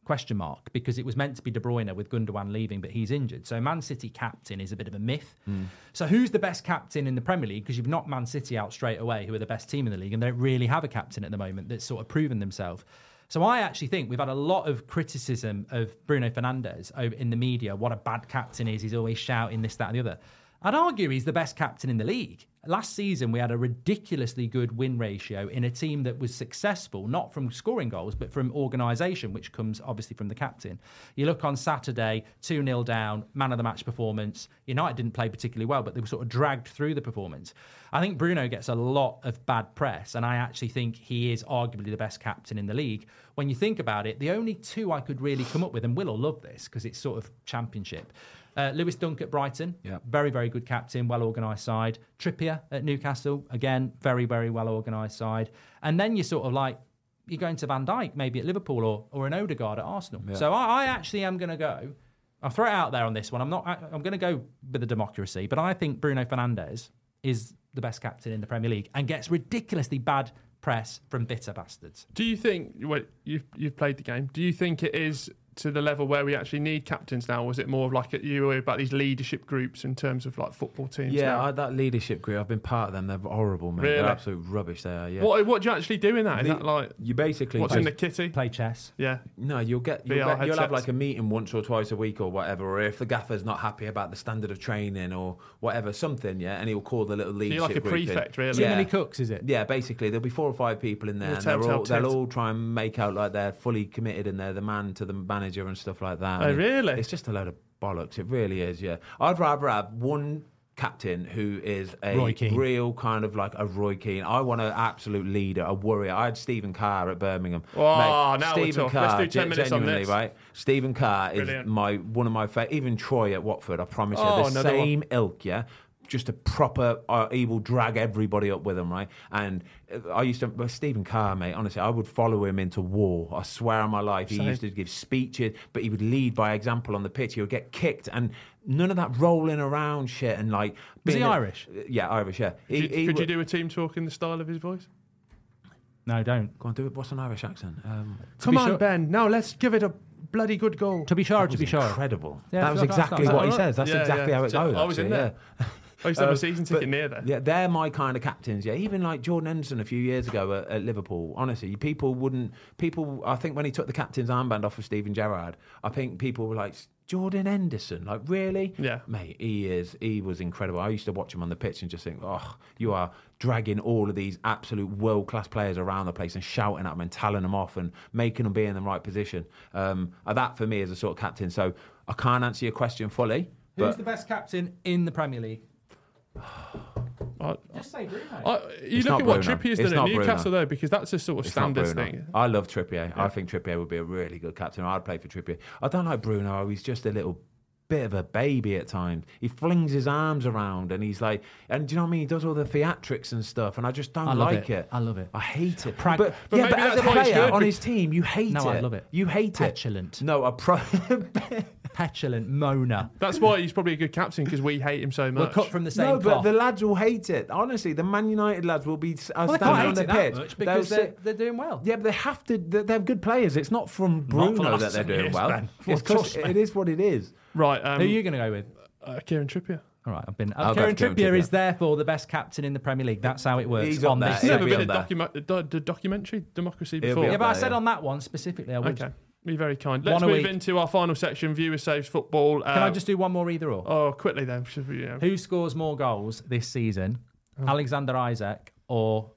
question mark because it was meant to be De Bruyne with Gundogan leaving, but he's injured. So Man City captain is a bit of a myth. Hmm. So who's the best captain in the Premier League? Because you've knocked Man City out straight away, who are the best team in the league, and they don't really have a captain at the moment that's sort of proven themselves. So I actually think we've had a lot of criticism of Bruno Fernandes over in the media. What a bad captain is! He's always shouting this, that, and the other. I'd argue he's the best captain in the league. Last season, we had a ridiculously good win ratio in a team that was successful, not from scoring goals, but from organisation, which comes obviously from the captain. You look on Saturday, 2 0 down, man of the match performance. United didn't play particularly well, but they were sort of dragged through the performance. I think Bruno gets a lot of bad press, and I actually think he is arguably the best captain in the league. When you think about it, the only two I could really come up with, and Will will love this because it's sort of championship. Uh, Lewis Dunk at Brighton, Yeah. very, very good captain, well organised side. Trippier at Newcastle, again, very, very well organised side. And then you're sort of like, you're going to Van Dijk, maybe at Liverpool or, or an Odegaard at Arsenal. So I, I actually am going to go. I'll throw it out there on this one. I'm not. I- I'm going to go with the democracy, but I think Bruno Fernandes is the best captain in the Premier League and gets ridiculously bad press from bitter bastards. Do you think, well, you've, you've played the game, do you think it is to the level where we actually need captains now? Or is it more of like you were about these leadership groups in terms of like football teams? Yeah. I, that leadership group, I've been part of them. They're horrible, man. Really? They're absolute rubbish. They are. Yeah. What, what do you actually do in that? Is The- that like, You basically what's just- in the kitty? Play chess. Yeah. No, you'll get you'll, VR get, you'll have like a meeting once or twice a week or whatever. Or if the gaffer's not happy about the standard of training or whatever, something, yeah, and he'll call the little So leadership you're like a group in. prefect, really. Too Yeah. many cooks, is it? Yeah, basically there'll be four or five people in there, Little and they're telltale all, they'll all try and make out like they're fully committed and they're the man to the manager and stuff like that. Oh, And it- really? It's just a load of bollocks. It really is. Yeah, I'd rather have one captain who is a real kind of like a Roy Keane. I want an absolute leader, a warrior. I had Stephen Carr at Birmingham. Oh, Mate, now we're Stephen talking. Let's Carr, do 10 ge- minutes on genuinely, this. right? Stephen Carr is my one of my favorite. Even Troy at Watford, I promise Oh, you, the another one. same ilk, yeah. Just a proper, uh, he will drag everybody up with him, right? And uh, I used to, but Stephen Carr, mate, honestly, I would follow him into war. I swear on my life. He Same. used to give speeches, but he would lead by example on the pitch. He would get kicked and none of that rolling around shit and like. Was he a- Irish? yeah, Irish, yeah. Could, you, He- he could you do a team talk in the style of his voice? No, don't. Go on, do it. What's an Irish accent? Um, Come on, sure- Ben. Now let's give it a bloody good goal. To be sure, that to was be sure. incredible. Yeah, that was so that's- exactly that's- what he says. That's Yeah, exactly yeah. how it goes. I was in actually, there. yeah. I used to have a season ticket but- near there. Yeah, they're my kind of captains. Yeah, even like Jordan Henderson a few years ago at, at Liverpool. Honestly, people wouldn't. People, I think when he took the captain's armband off of Steven Gerrard, I think people were like, Jordan Henderson, like really? Yeah. mate, he is. He was incredible. I used to watch him on the pitch and just think, oh, you are dragging all of these absolute world class players around the place and shouting at them and telling them off and making them be in the right position. Um, that for me is a sort of captain. So I can't answer your question fully. Who's But the best captain in the Premier League? I, Just say Bruno. I, you It's look at what Bruno. Trippier's It's done at not Bruno. Newcastle though, because that's a sort of It's not standards thing. I love Trippier. I think Trippier would be a really good captain. I'd play for Trippier. I don't like Bruno. He's just a little bit of a baby at times. He flings his arms around and he's like, and do you know what I mean? He does all the theatrics and stuff, and I just don't I like it. it. I love it. I hate it. Prag- but, But yeah, but as a that's why he's player on his team, you hate No, it. I love it. You hate Petulant. it. No, a pro. Petulant Mona. That's why he's probably a good captain because we hate him so much. We're much. cut from the same no, but cloth. the lads will hate it. Honestly, the Man United lads will be uh, well, they standing can't on hate the that pitch. much because they're, sit- they're doing well. Yeah, but they have to. They're, they're good players. It's not from Not for the Bruno last that they're doing years, well. Ben. It's Trust 'cause it is what it is. right, um, Who are you going to go with? uh, Kieran Trippier. All right, I've been. I'll Uh, Kieran Trippier Trippier. is therefore the best captain in the Premier League. That's how it works He's up on there. this. He's He'll never been up a there. document, the, the documentary Democracy before. be Yeah, up but I said yeah. on that one specifically. I would. Okay, be very kind. Let's One move into our final section. Viewer saves football. Uh, Can I just do one more either or? Oh, quickly then. We, yeah. Who scores more goals this season? Oh. Alexander Isak or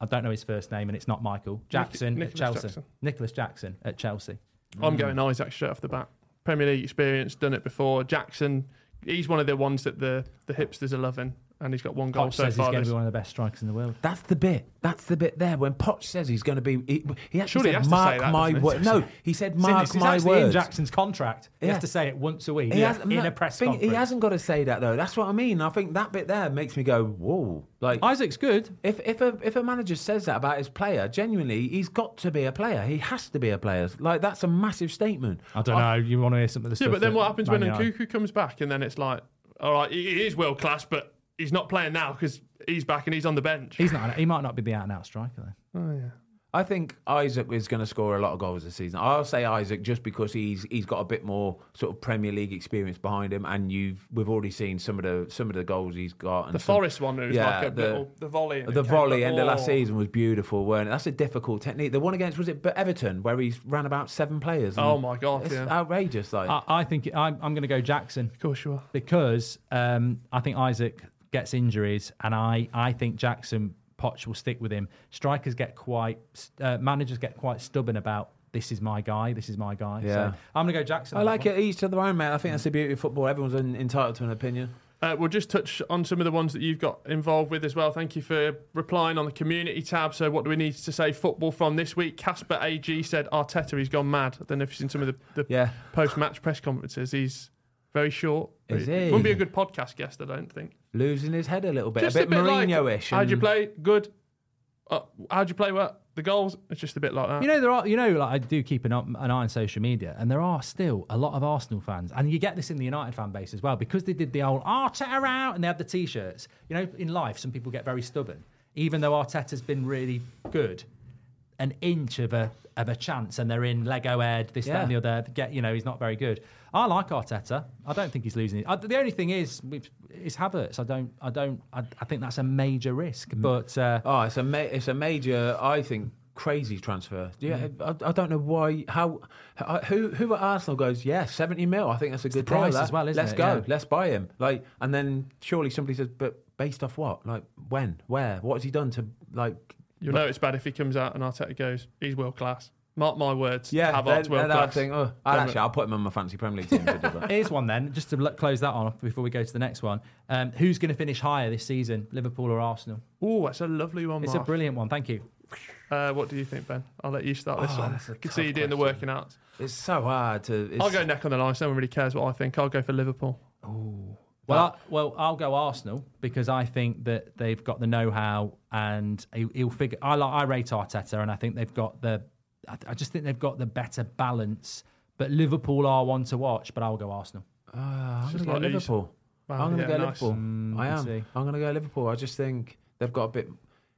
I don't know his first name and it's not Michael Jackson Nicolas at Chelsea. Jackson. Nicolas Jackson at Chelsea. I'm going Isak straight off the bat. Premier League experience, done it before. Jackson, he's one of the ones that the, the hipsters are loving, and he's got one goal Poch so says he's going to be one of the best strikers in the world. That's the bit. That's the bit there. When Poch says he's going to be, he, he actually Surely he said, has to "Mark say that, my doesn't he? words." No, he said, "Mark it's, it's my actually in. Jackson's contract. He Yeah. has to say it once a week He has- in no, a press thing- conference. He hasn't got to say that though. That's what I mean. I think that bit there makes me go, "Whoa!" Like Isak's good. if if a if a manager says that about his player, genuinely, he's got to be a player. He has to be a player. Like that's a massive statement. I don't know. You want to hear some of the Yeah, but then what happens when United- Nkunku comes back, and then it's like, all right, he he is world class, but he's not playing now because he's back and he's on the bench. He's not. He might not be the out and out striker though. Oh, yeah. I think Isak is going to score a lot of goals this season. I'll say Isak just because he's he's got a bit more sort of Premier League experience behind him, and you've we've already seen some of the some of the goals he's got. And The some- Forest one was Yeah, like a the- little the volley. and The volley back- end of last oh. season was beautiful, weren't it? That's a difficult technique. The one against was it but Everton where he ran about seven players. Oh my god! it's Yeah, outrageous. Like I, I think I'm, I'm going to go Jackson of course you are. because um, I think Isak gets injuries, and I, I think Jackson Poch will stick with him. Strikers get quite, uh, managers get quite stubborn about this is my guy, this is my guy. Yeah. So I'm going to go Jackson. I like one. it each to their own, mate. I think that's the beauty of football. Everyone's en- entitled to an opinion. Uh, we'll just touch on some of the ones that you've got involved with as well. Thank you for replying on the community tab. So, what do we need to say football from this week? Casper AG said Arteta, he's gone mad. I don't know if you've seen some of the, the Yeah. post match press conferences. He's very short. Is he? Wouldn't be a good podcast guest, I don't think. Losing his head a little bit, Just a bit, like, Mourinho-ish. how'd you play? Good. Uh, how'd you play? What? The goals? It's just a bit like that. You know, there are, you know, like I do keep an, eye- an eye on social media, and there are still a lot of Arsenal fans, and you get this in the United fan base as well, because they did the old Arteta out and they had the t-shirts. You know, in life, some people get very stubborn, even though Arteta's been really good. An inch of a of a chance, and they're in Lego Ed, this, that, and the other. Get, you know, he's not very good. I like Arteta. I don't think he's losing it. I, the only thing is, is Havertz. I don't, I don't, I, I think that's a major risk. But uh, Oh, it's a ma- it's a major, I think, crazy transfer. Yeah, Mm. I, I don't know why. How, how who who at Arsenal goes? Yeah, seventy mil. I think that's a good price deal. as well, isn't Let's it? go. Yeah. Let's buy him. Like, and then surely somebody says, but based off what? Like, when? Where? What has he done to like? You'll know it's bad if he comes out and Arteta goes, he's world class. Mark my words. Yeah, Havertz world I'd class. think, oh, I'd actually, I'll put him on my fancy Premier League team. if he does that. Here's one then, just to l- close that on before we go to the next one. Um, who's going to finish higher this season, Liverpool or Arsenal? Oh, that's a lovely one, It's a brilliant one. Thank you. Uh, what do you think, Ben? I'll let you start this Oh, one. that's a I can see you doing the working out. It's so hard to. It's, I'll go neck on the line. So no one really cares what I think. I'll go for Liverpool. Well, I, well, I'll go Arsenal because I think that they've got the know-how and he, he'll figure. I like, I rate Arteta, and I think they've got the. I, I just think they've got the better balance. But Liverpool are one to watch. But I'll go Arsenal. Uh, I'm going to go Liverpool. Wow, I'm going to yeah, go nice. Liverpool. Mm, I am. see. I'm going to go Liverpool. I just think they've got a bit.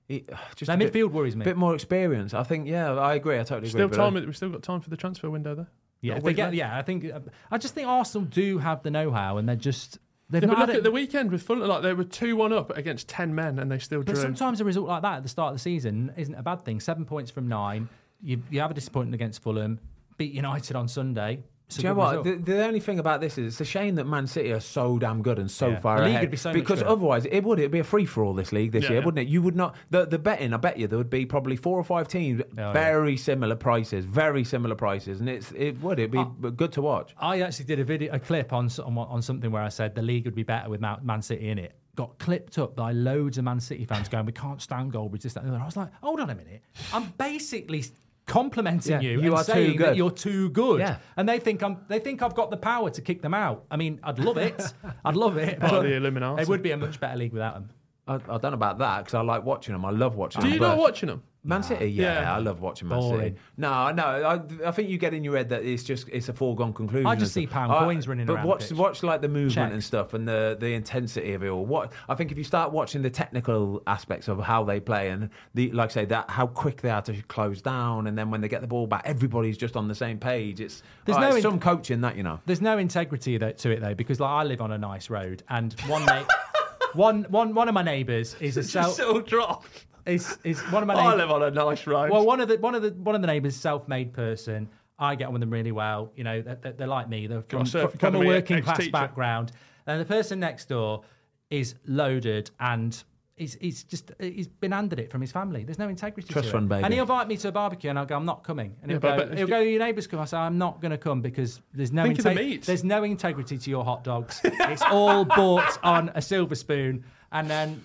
Just Their a bit, midfield worries me. A bit more experience. I think. Yeah, I agree. I totally agree. Still time. uh, We've still got time for the transfer window there. yeah, Got a if they get, yeah. I think. I just think Arsenal do have the know-how, and they're just. They've Yeah, but look at the weekend with Fulham. Like they were two-one up against ten men, and they still But drew. sometimes a result like that at the start of the season isn't a bad thing. Seven points from nine. You, you have a disappointment against Fulham, beat United on Sunday. Do you know what? The, the only thing about this is it's a shame that Man City are so damn good and so Yeah. far The league ahead. would be so because otherwise, it would it'd be a free for all this league this Yeah, year, yeah. wouldn't it? You would not the the betting. I bet you there would be probably four or five teams, oh, yeah. very similar prices, very similar prices, and it's it would it'd be good to watch. I actually did a video, a clip on on, on something where I said the league would be better with Man Man City in it. Got clipped up by loads of Man City fans going, "We can't stand Goldbridge." This, that, and the other. I was like, "Hold on a minute! I'm basically complimenting Yeah, you, you and are too saying that you're too good." Yeah. And they think I'm. They think I've got the power to kick them out. I mean, I'd love it. I'd love it. Part of the Illuminati. It would be a much better league without them. I, I don't know about that because I like watching them. I love watching them. Do them. you but- not watching them? Man City, yeah, Yeah. I love watching Man Boring. City. No, no, I, I think you get in your head that it's just it's a foregone conclusion. I just see pound coins running but around the watch, pitch. watch like the movement Check. and stuff and the the intensity of it all. What I think if you start watching the technical aspects of how they play and the like, I say that how quick they are to close down, and then when they get the ball back, everybody's just on the same page. It's There's oh, no it's in- some coaching that you know. There's no integrity tho- to it though, because like I live on a nice road, and one na- one one one of my neighbours is a self drop. is is one of my I neighbours. live on a nice road. Well, one of the one of the one of the neighbours, self-made person. I get on with them really well. You know, they're, they're like me. They're from, Surf from a working class ex-teacher. background. And the person next door is loaded and he's, he's just he's been handed it from his family. There's no integrity. Trust fund baby. And he'll invite me to a barbecue, and I'll go, I'm not coming. And he'll Yeah, but go, bet- he'll go, your neighbours come. I say, I'm not going to come because there's no of the there's no integrity to your hot dogs. it's all bought on a silver spoon, and then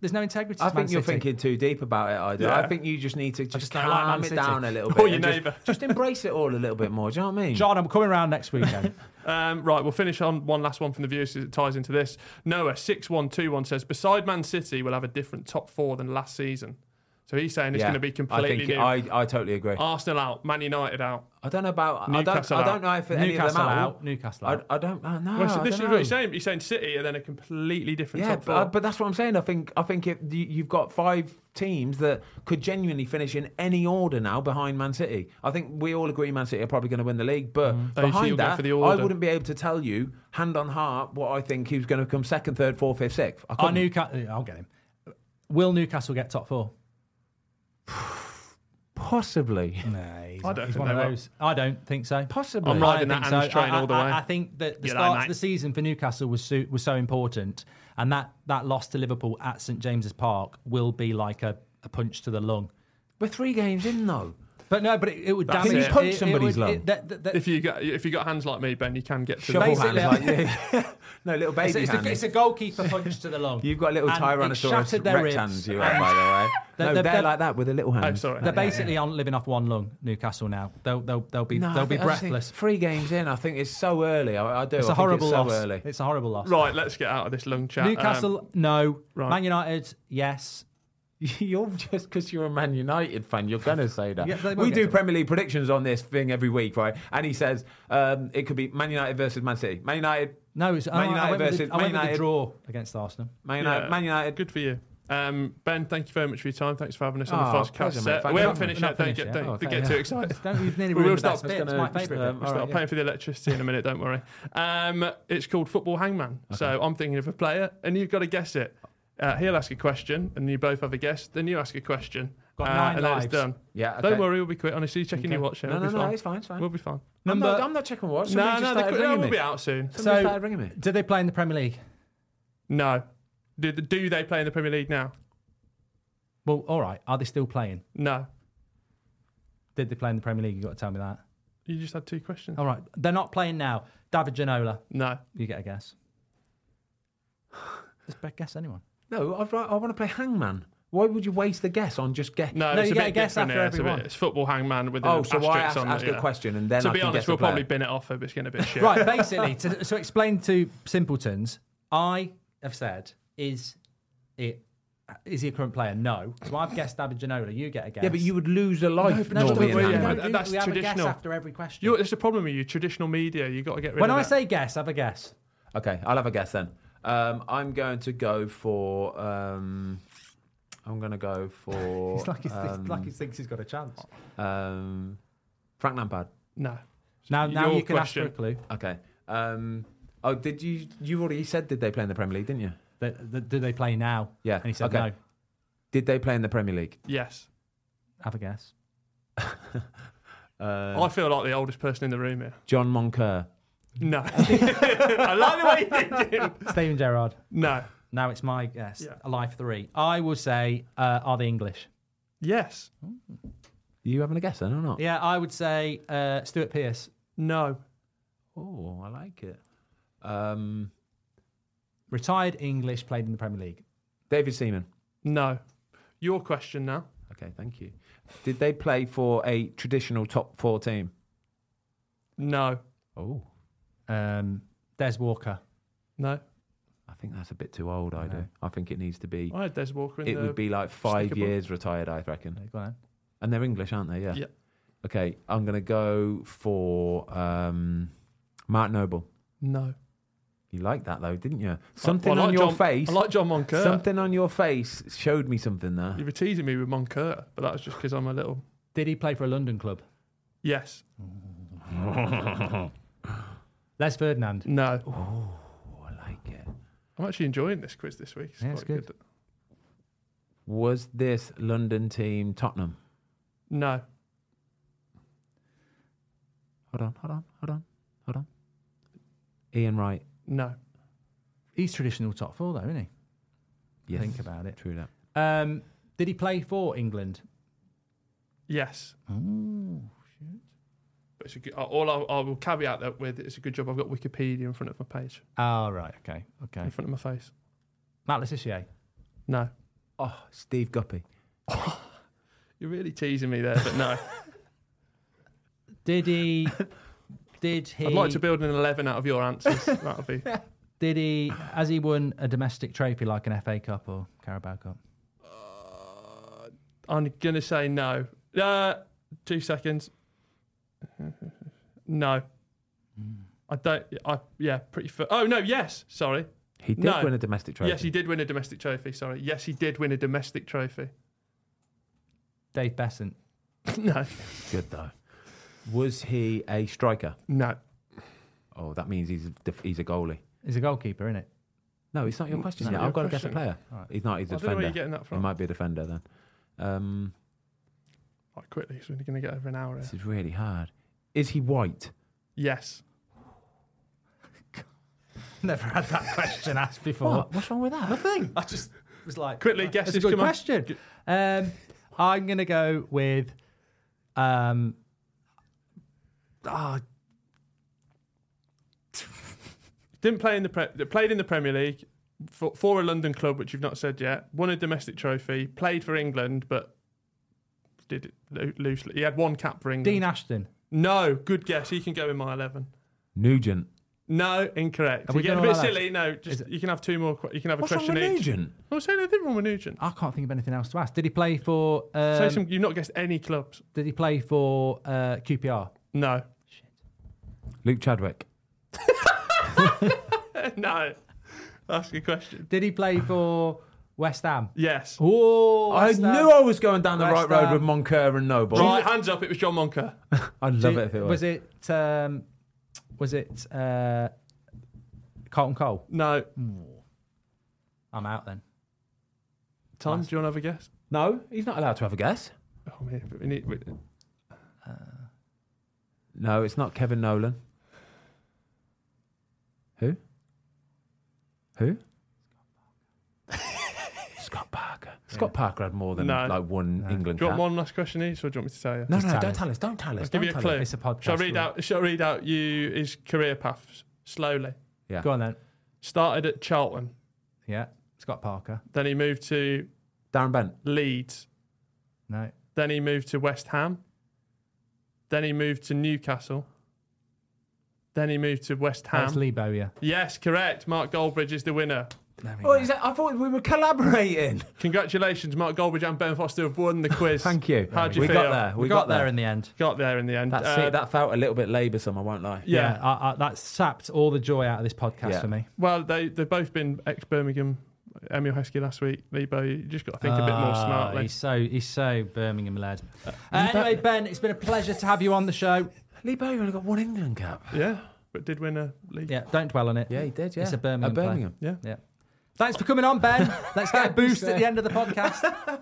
there's no integrity. I to Man think you're City. thinking too deep about it. I do. Yeah. I think you just need to just, just don't like Man calm it City. down a little bit. Or bit. your and just- neighbour. Just, embrace it all a little bit more. Do you know what I mean? John, I'm coming around next weekend. Um, right, we'll finish on one last one from the viewers It ties into this. Noah six one two one says, beside Man City, we'll have a different top four than last season. So he's saying it's Yeah, going to be completely I think new. I, I totally agree. Arsenal out, Man United out. I don't know about. I don't. Newcastle I don't out. know if any of Newcastle them out. out. Newcastle I, out. I don't. I know. Well, so this is don't what know. he's saying. He's saying City and then a completely different Yeah, top but, four. uh, but that's what I'm saying. I think. I think it, you, you've got five teams that could genuinely finish in any order now behind Man City. I think we all agree Man City are probably going to win the league, but you see you'll behind that, for the I wouldn't be able to tell you hand on heart what I think who's going to come second, third, fourth, fifth, sixth. I Are. Newcastle, I'll get him. Will Newcastle get top four? Possibly. No, he's, I don't he's think one of they will. those. I don't think so. Possibly. I'm I riding don't that think Anne's train I, all the I- way. I think that the G'day, start of mate. the season for Newcastle was so, was so important, and that, that loss to Liverpool at St James's Park will be like a, a punch to the lung. We're three games in though. But no, but it, it would That's damage. it. Punch it- it somebody's would- lung. that- that- that- if you got if you got hands like me, Ben, you can get to Shovel the Basically, hands like you. no little baby it's, it's, hands. a, it's a goalkeeper punch to the lung. You've got little And it Tyrannosaurus Rex hands, you have, by the way. The- no, the- they're the- like that with the little hand. Oh, hands. sorry. They're basically on living off one lung. Newcastle now. They'll they'll they'll be No, they'll be think- I just think breathless. Three games in, I think it's so early. I, I do. It's I a horrible it's so loss. early. It's a horrible loss. Right, let's get out of this lung chat. Um, Newcastle, no. right. Man United, yes. You're just because you're a Man United fan, you're going to say that. Yeah, we do to. Premier League predictions on this thing every week, right? And he says um, it could be Man United versus Man City. Man United, No, it's, Man I, I United went, versus- the, I went Man with United. draw against Arsenal. Man United, Yeah. Man United. Good for you. Um, ben, thank you very much for your time. Thanks for having us on Oh, the podcast pleasure, mate. set. Thank We haven't finished We're yet. Don't get, don't, Oh, okay, get too excited. Don't, you've nearly We will ruined the stop. best It's bit. Gonna- my favourite um. We'll start right, paying for the electricity in a minute, don't worry. Um, it's called Football Hangman. So I'm thinking of a player, and you've got to guess it. Uh, he'll ask a question, and you both have a guess. Then you ask a question, Got uh, nine and then it's done. Yeah, okay. Don't worry, we'll be quick. Honestly, checking Okay. your watch. No, We'll no, be no, fine. it's fine, it's fine. We'll be fine. I'm, Number- not, I'm not checking watch. No, Somebody no, just the, started no, ringing we'll me. be out soon. Somebody So- started ringing me. Do they play in the Premier League? No. Do, do they play in the Premier League now? Well, all right. Are they still playing? No. Did they play in the Premier League? You've got to tell me that. You just had two questions. All right. They're not playing now. David Ginola. No. You get a guess. Just be- guess anyone. No, I'd, I want to play Hangman. Why would you waste the guess on just guess? No, No, it's you a get bit a guess different after here. It's, a every bit, one. it's football hangman with Oh, an so why asterisk ask, on ask it, a yeah. question and then To I be can honest, guess we'll probably bin it off if it's going to be shit. Right. Basically, to, so explain to simpletons, I have said, is it is he a current player? No. So I've guessed David Ginola. You get a guess. Yeah, but you would lose a life No, No, normally but we- yeah, do- that's we have a guess traditional. after every question. You're, it's the problem with you, traditional media. You've got to get rid when of I that. say guess, I have a guess. Okay, I'll have a guess then. Um, I'm going to go for. Um, I'm going to go for. It's like, he's, it's um, like he thinks he's got a chance. um, Frank Lampard. No. Now, now Your you can ask for a clue. Okay. Um, oh, did you? You already said did they play in the Premier League, didn't you? Th- th- Do they play now? Yeah. And he said okay. no. Did they play in the Premier League? Yes. Have a guess. Uh, I feel like the oldest person in the room here. John Moncur. No. I like the way you did it. Steven Gerrard. No. Now it's my guess. Yeah. Life three. I will say, uh, are they English? Yes. you having a guess then or not? Yeah, I would say uh, Stuart Pearce. No. Oh, I like it. Um, Retired English, played in the Premier League. David Seaman. No. Your question now. Okay, thank you. Did they play for a traditional top four team? No. Oh, Um, Des Walker. No. I think that's a bit too old. I do. I think it needs to be. I had Des Walker in It the. would be like five sticker book. years retired. I reckon. Go on. And they're English, aren't they? Yeah. Yeah. Okay, I'm gonna go for um, Mark Noble. No. You like that though, didn't you? Something I like on your John- face. I like John Moncur. Something on your face showed me something there. You were teasing me with Moncur, but that was just because I'm a little. Did he play for a London club? Yes. Les Ferdinand. No. Oh, I like it. I'm actually enjoying this quiz this week. Yeah, it's quite good. Was this London team Tottenham? No. Hold on, hold on, hold on, hold on. Ian Wright. No. He's traditional top four, though, isn't he? Yes. Think about it. True that. Um, did he play for England? Yes. But it's a good, all I, I will caveat that with it's a good job I've got Wikipedia in front of my page, oh right. Okay. Okay. in front of my face. Matt Le Tissier. No. Oh, Steve Guppy. You're really teasing me there, but no. Did he? did he? I'd like to build an 11 out of your answers. That'll be. Did he? Has he won a domestic trophy like an FA Cup or Carabao Cup? Uh, I'm going to say no. Uh, two seconds. No. I don't. I yeah, pretty. F- oh no, yes. Sorry. He did No. win a domestic trophy. Yes, he did win a domestic trophy. Sorry. Yes, he did win a domestic trophy. Dave Beasant. no. Good though. Was he a striker? No. Oh, that means he's a def- he's a goalie. He's a goalkeeper, isn't it? No, it's not your question It's yet. not I've got your to guess a question. player. All right. He's not. He's a I don't know where defender. you're getting that He from. might be a defender then. Um, Right, quickly, because we're going to get over an hour. Here. this is really hard. Is he white? Yes. Never had that question asked before. What? What's wrong with that? Nothing. I just was like, Quickly, guess. guesses. a good question. Um, I'm gonna go with. Um, ah, Didn't play in the pre- played in the Premier League for, for a London club, which you've not said yet. Won a domestic trophy. Played for England, but did it loo- loosely. He had one cap for England. Dean Ashton. No, good guess. He can go in my eleven. Nugent. No, incorrect. Are You we get a doing bit all that? silly. No, just it- you can have two more. que- You can have a What's wrong question with each. Nugent? I was saying anything wrong with Nugent. I can't think of anything else to ask. Did he play for? Um, Say some. You've not guessed any clubs. Did he play for uh, QPR? No, Luke Chadwick. no. Ask a question. Did he play for West Ham? Yes. Oh, I West Ham. knew I was going down the West right road Ham. with Moncur and Noble. Right, hands up. It was John Moncur. I'd love you- it if it was. Was it? Um, was it uh, Carlton Cole? No. I'm out then. Tom, Last- do you want to have a guess? No, he's not allowed to have a guess. Oh, man, we need, we, No, it's not Kevin Nolan. Who? Who? Scott Parker. Scott Parker had more than No. like one No. England do you want cap. one last question each, or do you want me to tell you? No, Just no, tell don't us. tell us. Don't tell us. I'll give don't you a tell clue. us. It's a podcast. Shall I read out? Shall I read out you his career path slowly? Yeah. Go on then. Started at Charlton, Yeah, Scott Parker. then he moved to Darren Bent. Leeds, No. then he moved to West Ham, then he moved to Newcastle, then he moved to West That's Ham. Lee Bowyer. yes, correct. Mark Goldbridge is the winner. There we Oh, is that, I thought we were collaborating. Congratulations, Mark Goldbridge and Ben Foster have won the quiz. Thank you. How'd you we feel? got there. we, got, there in the end. Got there in the end. That's Uh, it. That felt a little bit laboursome. I won't lie. yeah. I, I, that sapped all the joy out of this podcast Yeah. for me. Well, they they've both been ex Birmingham. Emile Heskey last week. Lebo, you just got to think a bit more Ah, smartly. He's so he's so Birmingham led. Uh, anyway, Ben, it's been a pleasure to have you on the show. Lee Bowyer only got one England cap. Yeah, but did win a league. Yeah, don't dwell on it. Yeah, he did. Yeah, It's a Birmingham play. Birmingham. Yeah. Yeah. Thanks for coming on, Ben. Let's get a boost at the end of the podcast.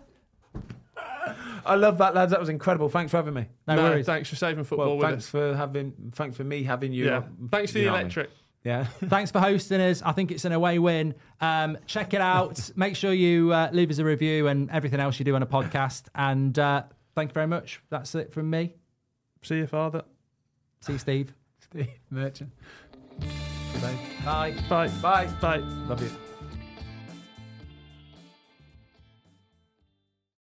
I love that, lads. That was incredible. Thanks for having me. No, No, worries. thanks for saving football Well, with thanks us. for having. Thanks for me having you. Yeah. on- Thanks for the know what I mean? electric. Yeah. Thanks for hosting us. I think it's an away win. Um, check it out. Make sure you uh, leave us a review and everything else you do on a podcast. And uh, thank you very much. That's it from me. See you, father. See you, Steve. Steve Merchant. Goodbye. Bye. Bye. Bye. Bye. Love you.